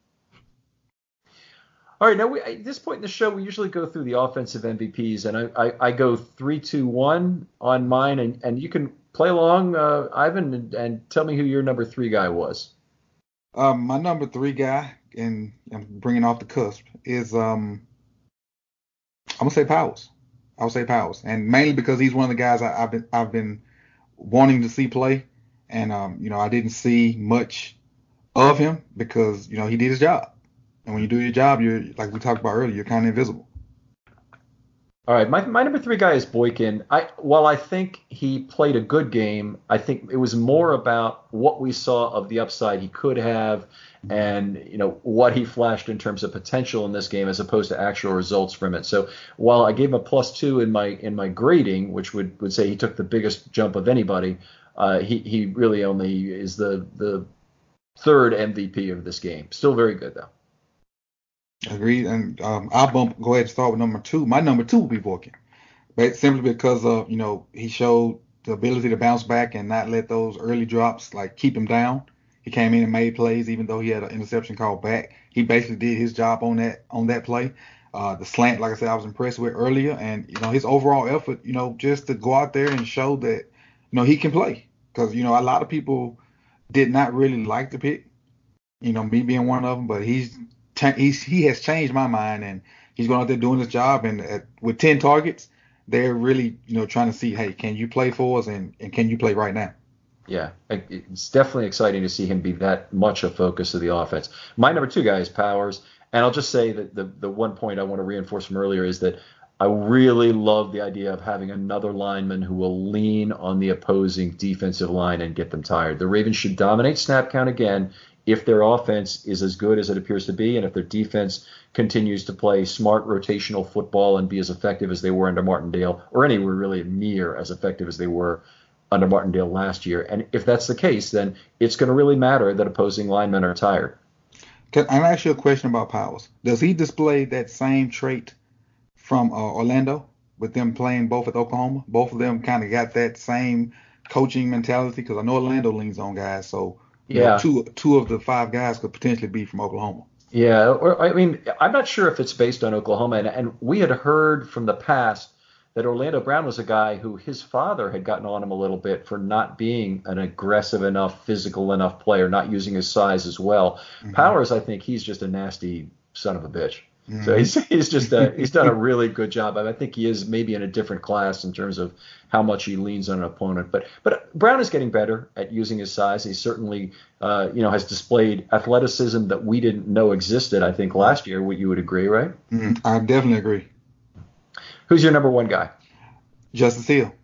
All right, now we, at this point in the show, we usually go through the offensive MVPs, and I, I, I go three, two, one on mine, and, and you can play along, uh, Ivan, and, and, tell me who your number three guy was. Um, my number three guy, and I'm bringing off the cusp, is um, I'm gonna say Powers. I'll say Powers, and mainly because he's one of the guys I, have been I've been wanting to see play, and um, you know I didn't see much of him because you know he did his job, and when you do your job, you're like we talked about earlier, you're kind of invisible. All right, my, my number three guy is Boykin. I while I think he played a good game, I think it was more about what we saw of the upside he could have, and you know what he flashed in terms of potential in this game as opposed to actual results from it. So while I gave him a plus two in my in my grading, which would would say he took the biggest jump of anybody, uh, he he really only is the the third MVP of this game. Still very good though. Agreed. And um, I'll bump, go ahead and start with number two. My number two will be Boykin, but simply because of you know he showed the ability to bounce back and not let those early drops like keep him down. He came in and made plays, even though he had an interception called back. He basically did his job on that on that play. Uh, the slant, like I said, I was impressed with earlier, and you know his overall effort, you know, just to go out there and show that you know he can play. Because you know a lot of people did not really like the pick, you know, me being one of them, but he's he's he has changed my mind, and he's going out there doing his job. And at, with ten targets, they're really you know trying to see, hey, can you play for us, and, and can you play right now? Yeah, it's definitely exciting to see him be that much a focus of the offense. My number two guy is Powers, and I'll just say that the the one point I want to reinforce from earlier is that I really love the idea of having another lineman who will lean on the opposing defensive line and get them tired. The Ravens should dominate snap count again if their offense is as good as it appears to be, and if their defense continues to play smart rotational football and be as effective as they were under Martindale, or anywhere really near as effective as they were under Martindale last year. And if that's the case, then it's going to really matter that opposing linemen are tired. Can I ask you a question about Powers? Does he display that same trait from uh, Orlando with them playing both at Oklahoma? Both of them kind of got that same coaching mentality because I know Orlando leans on guys. So yeah, know, two two of the five guys could potentially be from Oklahoma. Yeah, or, I mean, I'm not sure if it's based on Oklahoma, and, and we had heard from the past that Orlando Brown was a guy who his father had gotten on him a little bit for not being an aggressive enough, physical enough player, not using his size as well. Mm-hmm. Powers, I think he's just a nasty son of a bitch. Mm-hmm. So he's he's just a, he's done a really good job. I think he is maybe in a different class in terms of how much he leans on an opponent. But but Brown is getting better at using his size. He certainly uh, you know has displayed athleticism that we didn't know existed. I think last year. What you would agree, right? Mm-hmm. I definitely agree. Who's your number one guy? Justin Hill.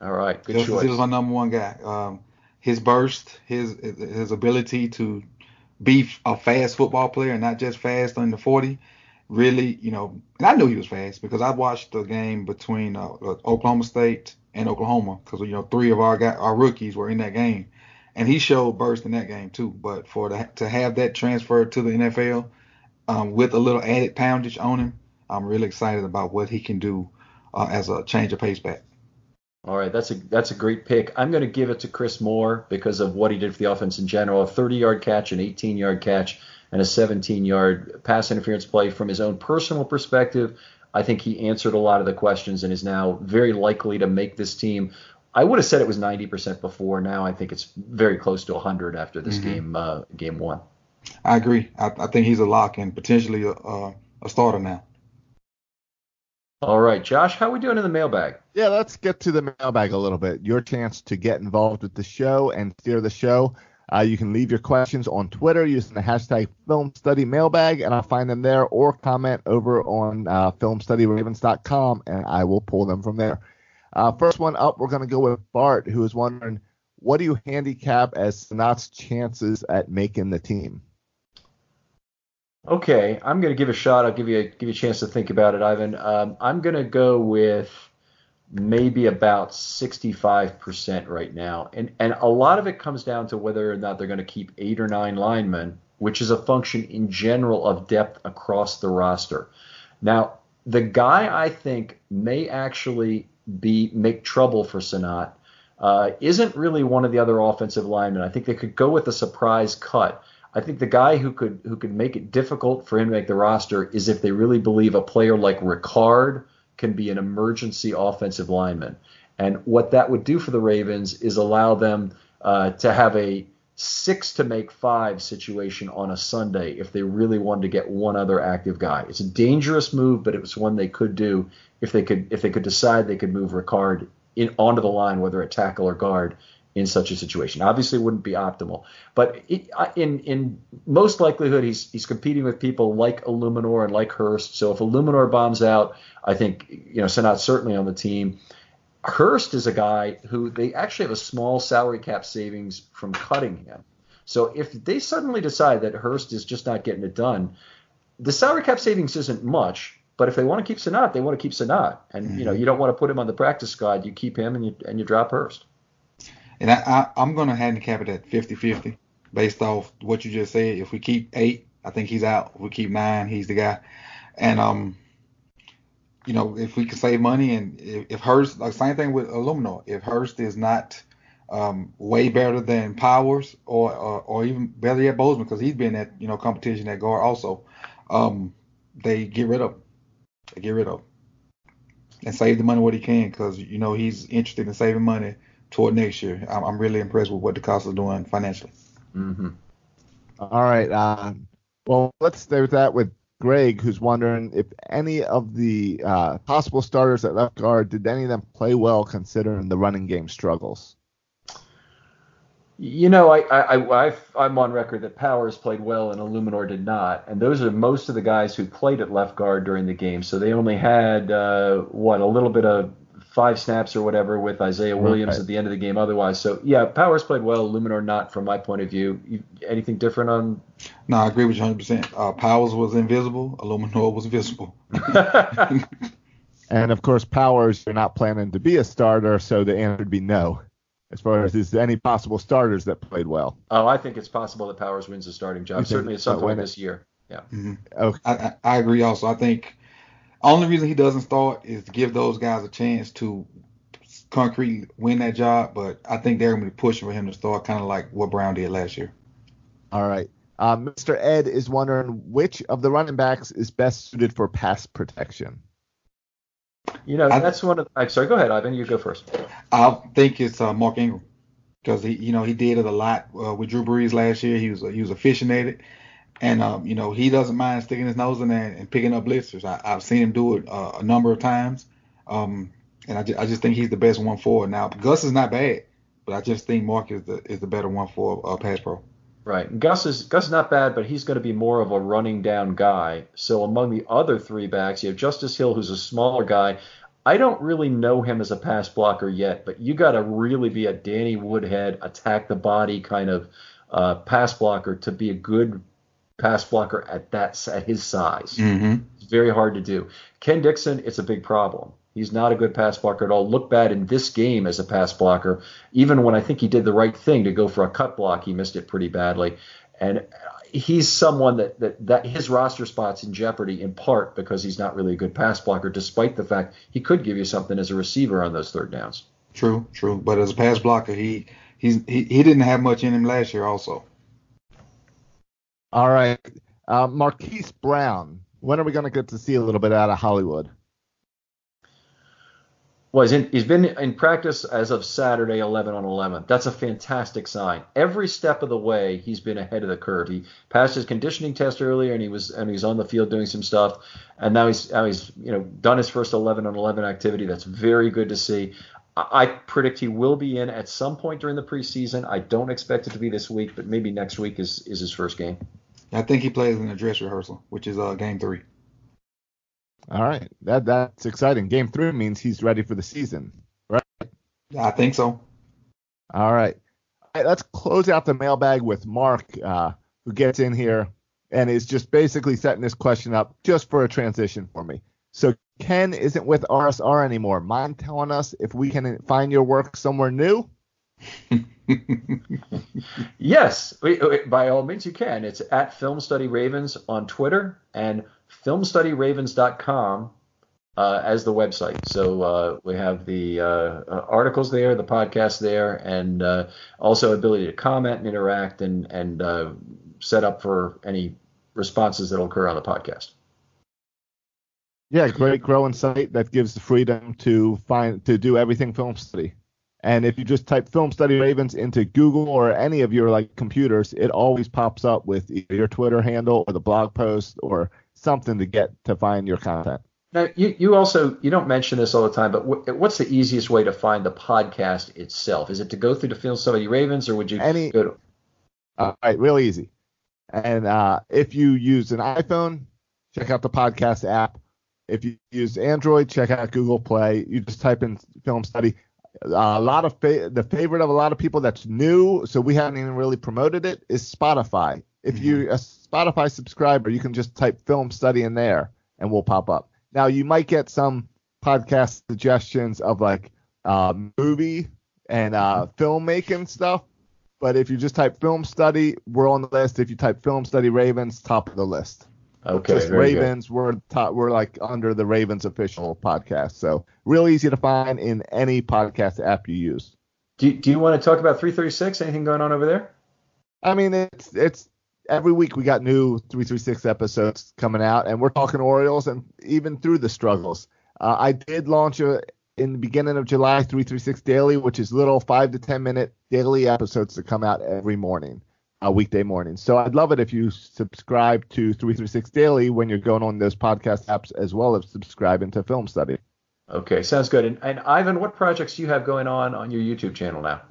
All right, good Justice choice. Is my number one guy. Um, his burst, his his ability to be a fast football player, and not just fast the 40. Really, you know, and I knew he was fast because I watched the game between uh, uh Oklahoma State and Oklahoma because you know three of our guys, our rookies were in that game, and he showed burst in that game too. But for the, to have that transfer to the NFL um, with a little added poundage on him, I'm really excited about what he can do uh, as a change of pace back. All right, that's a that's a great pick. I'm going to give it to Chris Moore because of what he did for the offense in general. A 30-yard catch, an 18-yard catch, and a 17-yard pass interference play from his own personal perspective. I think he answered a lot of the questions and is now very likely to make this team. I would have said it was 90% before. Now I think it's very close to 100 after this mm-hmm. game uh, game one. I agree. I, I, think he's a lock and potentially a, a starter now. All right, Josh, how are we doing in the mailbag? Yeah, let's get to the mailbag a little bit. Your chance to get involved with the show and steer the show. Uh, you can leave your questions on Twitter using the hashtag Film Study Mailbag, and I'll find them there, or comment over on uh, FilmStudyRavens.com, and I will pull them from there. Uh, first one up, we're going to go with Bart, who is wondering, what do you handicap as Senat's chances at making the team? Okay, I'm going to give a shot. I'll give you a, give you a chance to think about it, Ivan. Um, I'm going to go with maybe about 65% right now, and and a lot of it comes down to whether or not they're going to keep eight or nine linemen, which is a function in general of depth across the roster. Now, the guy I think may actually be make trouble for Senat uh, isn't really one of the other offensive linemen. I think they could go with a surprise cut I think the guy who could who could make it difficult for him to make the roster is if they really believe a player like Ricard can be an emergency offensive lineman. And what that would do for the Ravens is allow them uh, to have a six to make five situation on a Sunday if they really wanted to get one other active guy. It's a dangerous move, but it was one they could do if they could if they could decide they could move Ricard in onto the line, whether at tackle or guard, in such a situation. Obviously, it wouldn't be optimal, but it, in in most likelihood, he's he's competing with people like Eluemunor and like Hurst. So if Eluemunor bombs out, I think you know Senat's certainly on the team. Hurst is a guy who they actually have a small salary cap savings from cutting him. So if they suddenly decide that Hurst is just not getting it done, the salary cap savings isn't much. But if they want to keep Senat, they want to keep Senat, and mm-hmm. you know you don't want to put him on the practice squad. You keep him and you and you drop Hurst. And I, I am gonna handicap it at 50-50 based off what you just said. If we keep eight, I think he's out. If we keep nine, he's the guy. And um, you know, if we can save money and if, if Hurst, like same thing with Eluemunor, if Hurst is not um, way better than Powers or, or, or even better yet Bozeman because he's been at you know competition at guard also, um, they get rid of him. They get rid of him and save the money what he can because you know he's interested in saving money toward next year. I'm, I'm really impressed with what the DeCosta is doing financially. Mm-hmm. All right. Uh, well, let's stay with that with Greg, who's wondering if any of the uh, possible starters at left guard did any of them play well considering the running game struggles. You know, I, I, I, I'm on record that Powers played well and Eluemunor did not, and those are most of the guys who played at left guard during the game. So they only had uh, what a little bit of five snaps or whatever with Isaiah Williams right. at the end of the game. Otherwise, so yeah, Powers played well. Eluemunor not from my point of view. You, anything different on? No, I agree with you 100. Uh, percent Powers was invisible. Eluemunor was visible. and of course, Powers, you're not planning to be a starter, so the answer would be no. As far as is there any possible starters that played well? Oh, I think it's possible that Powers wins the starting job. Certainly at some point this year. Yeah. Mm-hmm. Okay. I, I agree. Also, I think only reason he doesn't start is to give those guys a chance to concrete win that job. But I think they're going to be pushing for him to start, kind of like what Brown did last year. All right. Uh, Mr. Ed is wondering which of the running backs is best suited for pass protection. You know, that's I, one of. I'm sorry. Go ahead, Ivan. You go first. I think it's uh, Mark Ingram because he, you know, he did it a lot uh, with Drew Brees last year. He was he was efficient at it. And um, you know, he doesn't mind sticking his nose in there and picking up blitzers. I, have seen him do it uh, a number of times. Um, and I, ju- I just think he's the best one for. Now, Gus is not bad, but I just think Mark is the is the better one for uh, pass pro. Right. Gus is Gus is not bad, but he's going to be more of a running down guy. So among the other three backs, you have Justice Hill, who's a smaller guy. I don't really know him as a pass blocker yet, but you got to really be a Danny Woodhead, attack the body kind of uh, pass blocker to be a good pass blocker at that at his size. Mm-hmm. It's very hard to do. Ken Dixon, it's a big problem. He's not a good pass blocker at all. Look bad in this game as a pass blocker. Even when I think he did the right thing to go for a cut block, he missed it pretty badly. And he's someone that, that, that his roster spot's in jeopardy in part because he's not really a good pass blocker, despite the fact he could give you something as a receiver on those third downs. True, true. But as a pass blocker, he he's he, he didn't have much in him last year also. All right. Uh, Marquise Brown. When are we going to get to see a little bit out of Hollywood? Well, he's, in, he's been in practice as of Saturday, 11 on 11. That's a fantastic sign. Every step of the way, he's been ahead of the curve. He passed his conditioning test earlier, and he was and he's on the field doing some stuff. And now he's now he's you know done his first 11 on 11 activity. That's very good to see. I predict he will be in at some point during the preseason. I don't expect it to be this week, but maybe next week is is his first game. I think he plays in a dress rehearsal, which is uh, game three. All right, that that's exciting. Game three means he's ready for the season, right? Yeah, I think so. All right. All right let's close out the mailbag with Mark, uh, who gets in here and is just basically setting this question up just for a transition for me. So Ken isn't with RSR anymore. Mind telling us if we can find your work somewhere new? yes, we, by all means you can. It's at Film Study Ravens on Twitter and filmstudyravens.com uh, as the website. So uh, we have the uh, uh articles there, the podcast there, and uh, also ability to comment and interact and and uh, set up for any responses that will occur on the podcast. Yeah, great growing site that gives the freedom to find to do everything film study. And if you just type film study Ravens into Google or any of your like computers, it always pops up with either your Twitter handle or the blog post or something to get to find your content. Now, you, you also you don't mention this all the time, but what's the easiest way to find the podcast itself? Is it to go through the Film Study Ravens, or would you any? Go to... All right, real easy. And uh, if you use an iPhone, check out the podcast app. If you use Android, check out Google Play. You just type in Film Study. A lot of fa- the favorite of a lot of people that's new, so we haven't even really promoted it, is Spotify. If mm-hmm. you're a Spotify subscriber, you can just type Film Study in there, and we'll pop up. Now you might get some podcast suggestions of like uh, movie and uh, filmmaking stuff, but if you just type film study, we're on the list. If you type film study Ravens, top of the list. Okay. Just Ravens, good. we're top, we're like under the Ravens official podcast. So real easy to find in any podcast app you use. Do, do you want to talk about 336? Anything going on over there? I mean, it's it's every week we got new 336 episodes coming out, and we're talking Orioles and even through the struggles. Uh, I did launch a in the beginning of July 336 Daily, which is little five to ten minute daily episodes to come out every morning, uh, weekday morning. So I'd love it if you subscribe to 336 Daily when you're going on those podcast apps, as well as subscribing to Film Study. Okay, sounds good. And, and Ivan, what projects do you have going on on your YouTube channel now?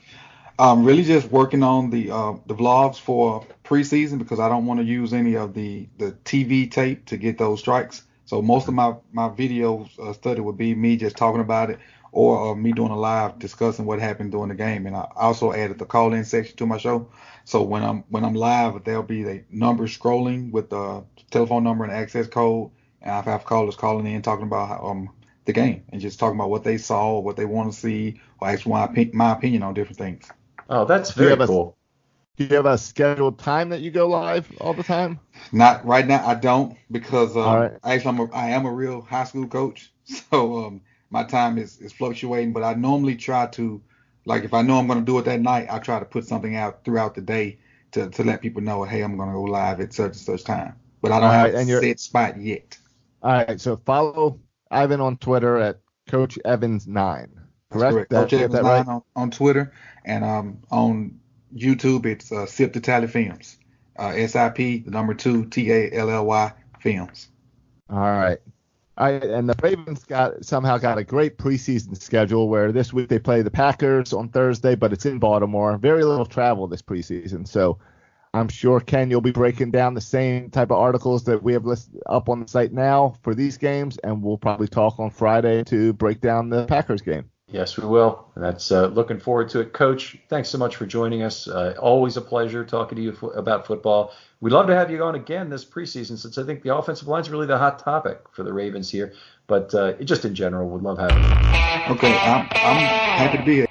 I'm really just working on the uh, the vlogs for preseason because I don't want to use any of the the TV tape to get those strikes. So most of my my video uh, study would be me just talking about it or uh, me doing a live discussing what happened during the game. And I also added the call in section to my show. So when I'm when I'm live, there'll be the number scrolling with the telephone number and access code, and I have callers calling in talking about um the game and just talking about what they saw, what they want to see, or actually my, my opinion on different things. Oh, that's very do cool. Do you have a scheduled time that you go live all the time? Not right now. I don't because um, right. actually I'm a, I am a real high school coach, so um, my time is, is fluctuating. But I normally try to, like, if I know I'm going to do it that night, I try to put something out throughout the day to, to let people know, hey, I'm going to go live at such and such time. But I don't have a set spot yet. All right, so follow Ivan on Twitter at Coach Evans Nine. Correct. correct. Coach Evans Nine right? on, on Twitter and um, on YouTube it's uh, Sip the Tally Films. Uh, SIP the number two T A L L Y Films. All right. I, and the Ravens got somehow got a great preseason schedule where this week they play the Packers on Thursday, but it's in Baltimore. Very little travel this preseason, so I'm sure Ken you'll be breaking down the same type of articles that we have listed up on the site now for these games, and we'll probably talk on Friday to break down the Packers game. Yes, we will. That's uh, looking forward to it, Coach. Thanks so much for joining us. Uh, always a pleasure talking to you about football. We'd love to have you on again this preseason, since I think the offensive line is really the hot topic for the Ravens here. But uh, just in general, would love having you. Okay, I'm, I'm happy to be here.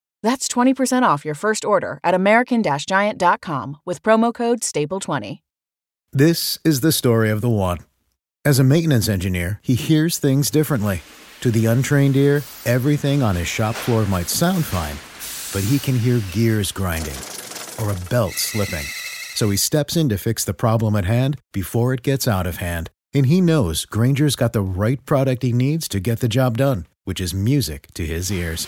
That's 20% off your first order at American Giant.com with promo code STAPLE20. This is the story of the one. As a maintenance engineer, he hears things differently. To the untrained ear, everything on his shop floor might sound fine but he can hear gears grinding or a belt slipping. So he steps in to fix the problem at hand before it gets out of hand. And he knows Grainger's got the right product he needs to get the job done, which is music to his ears.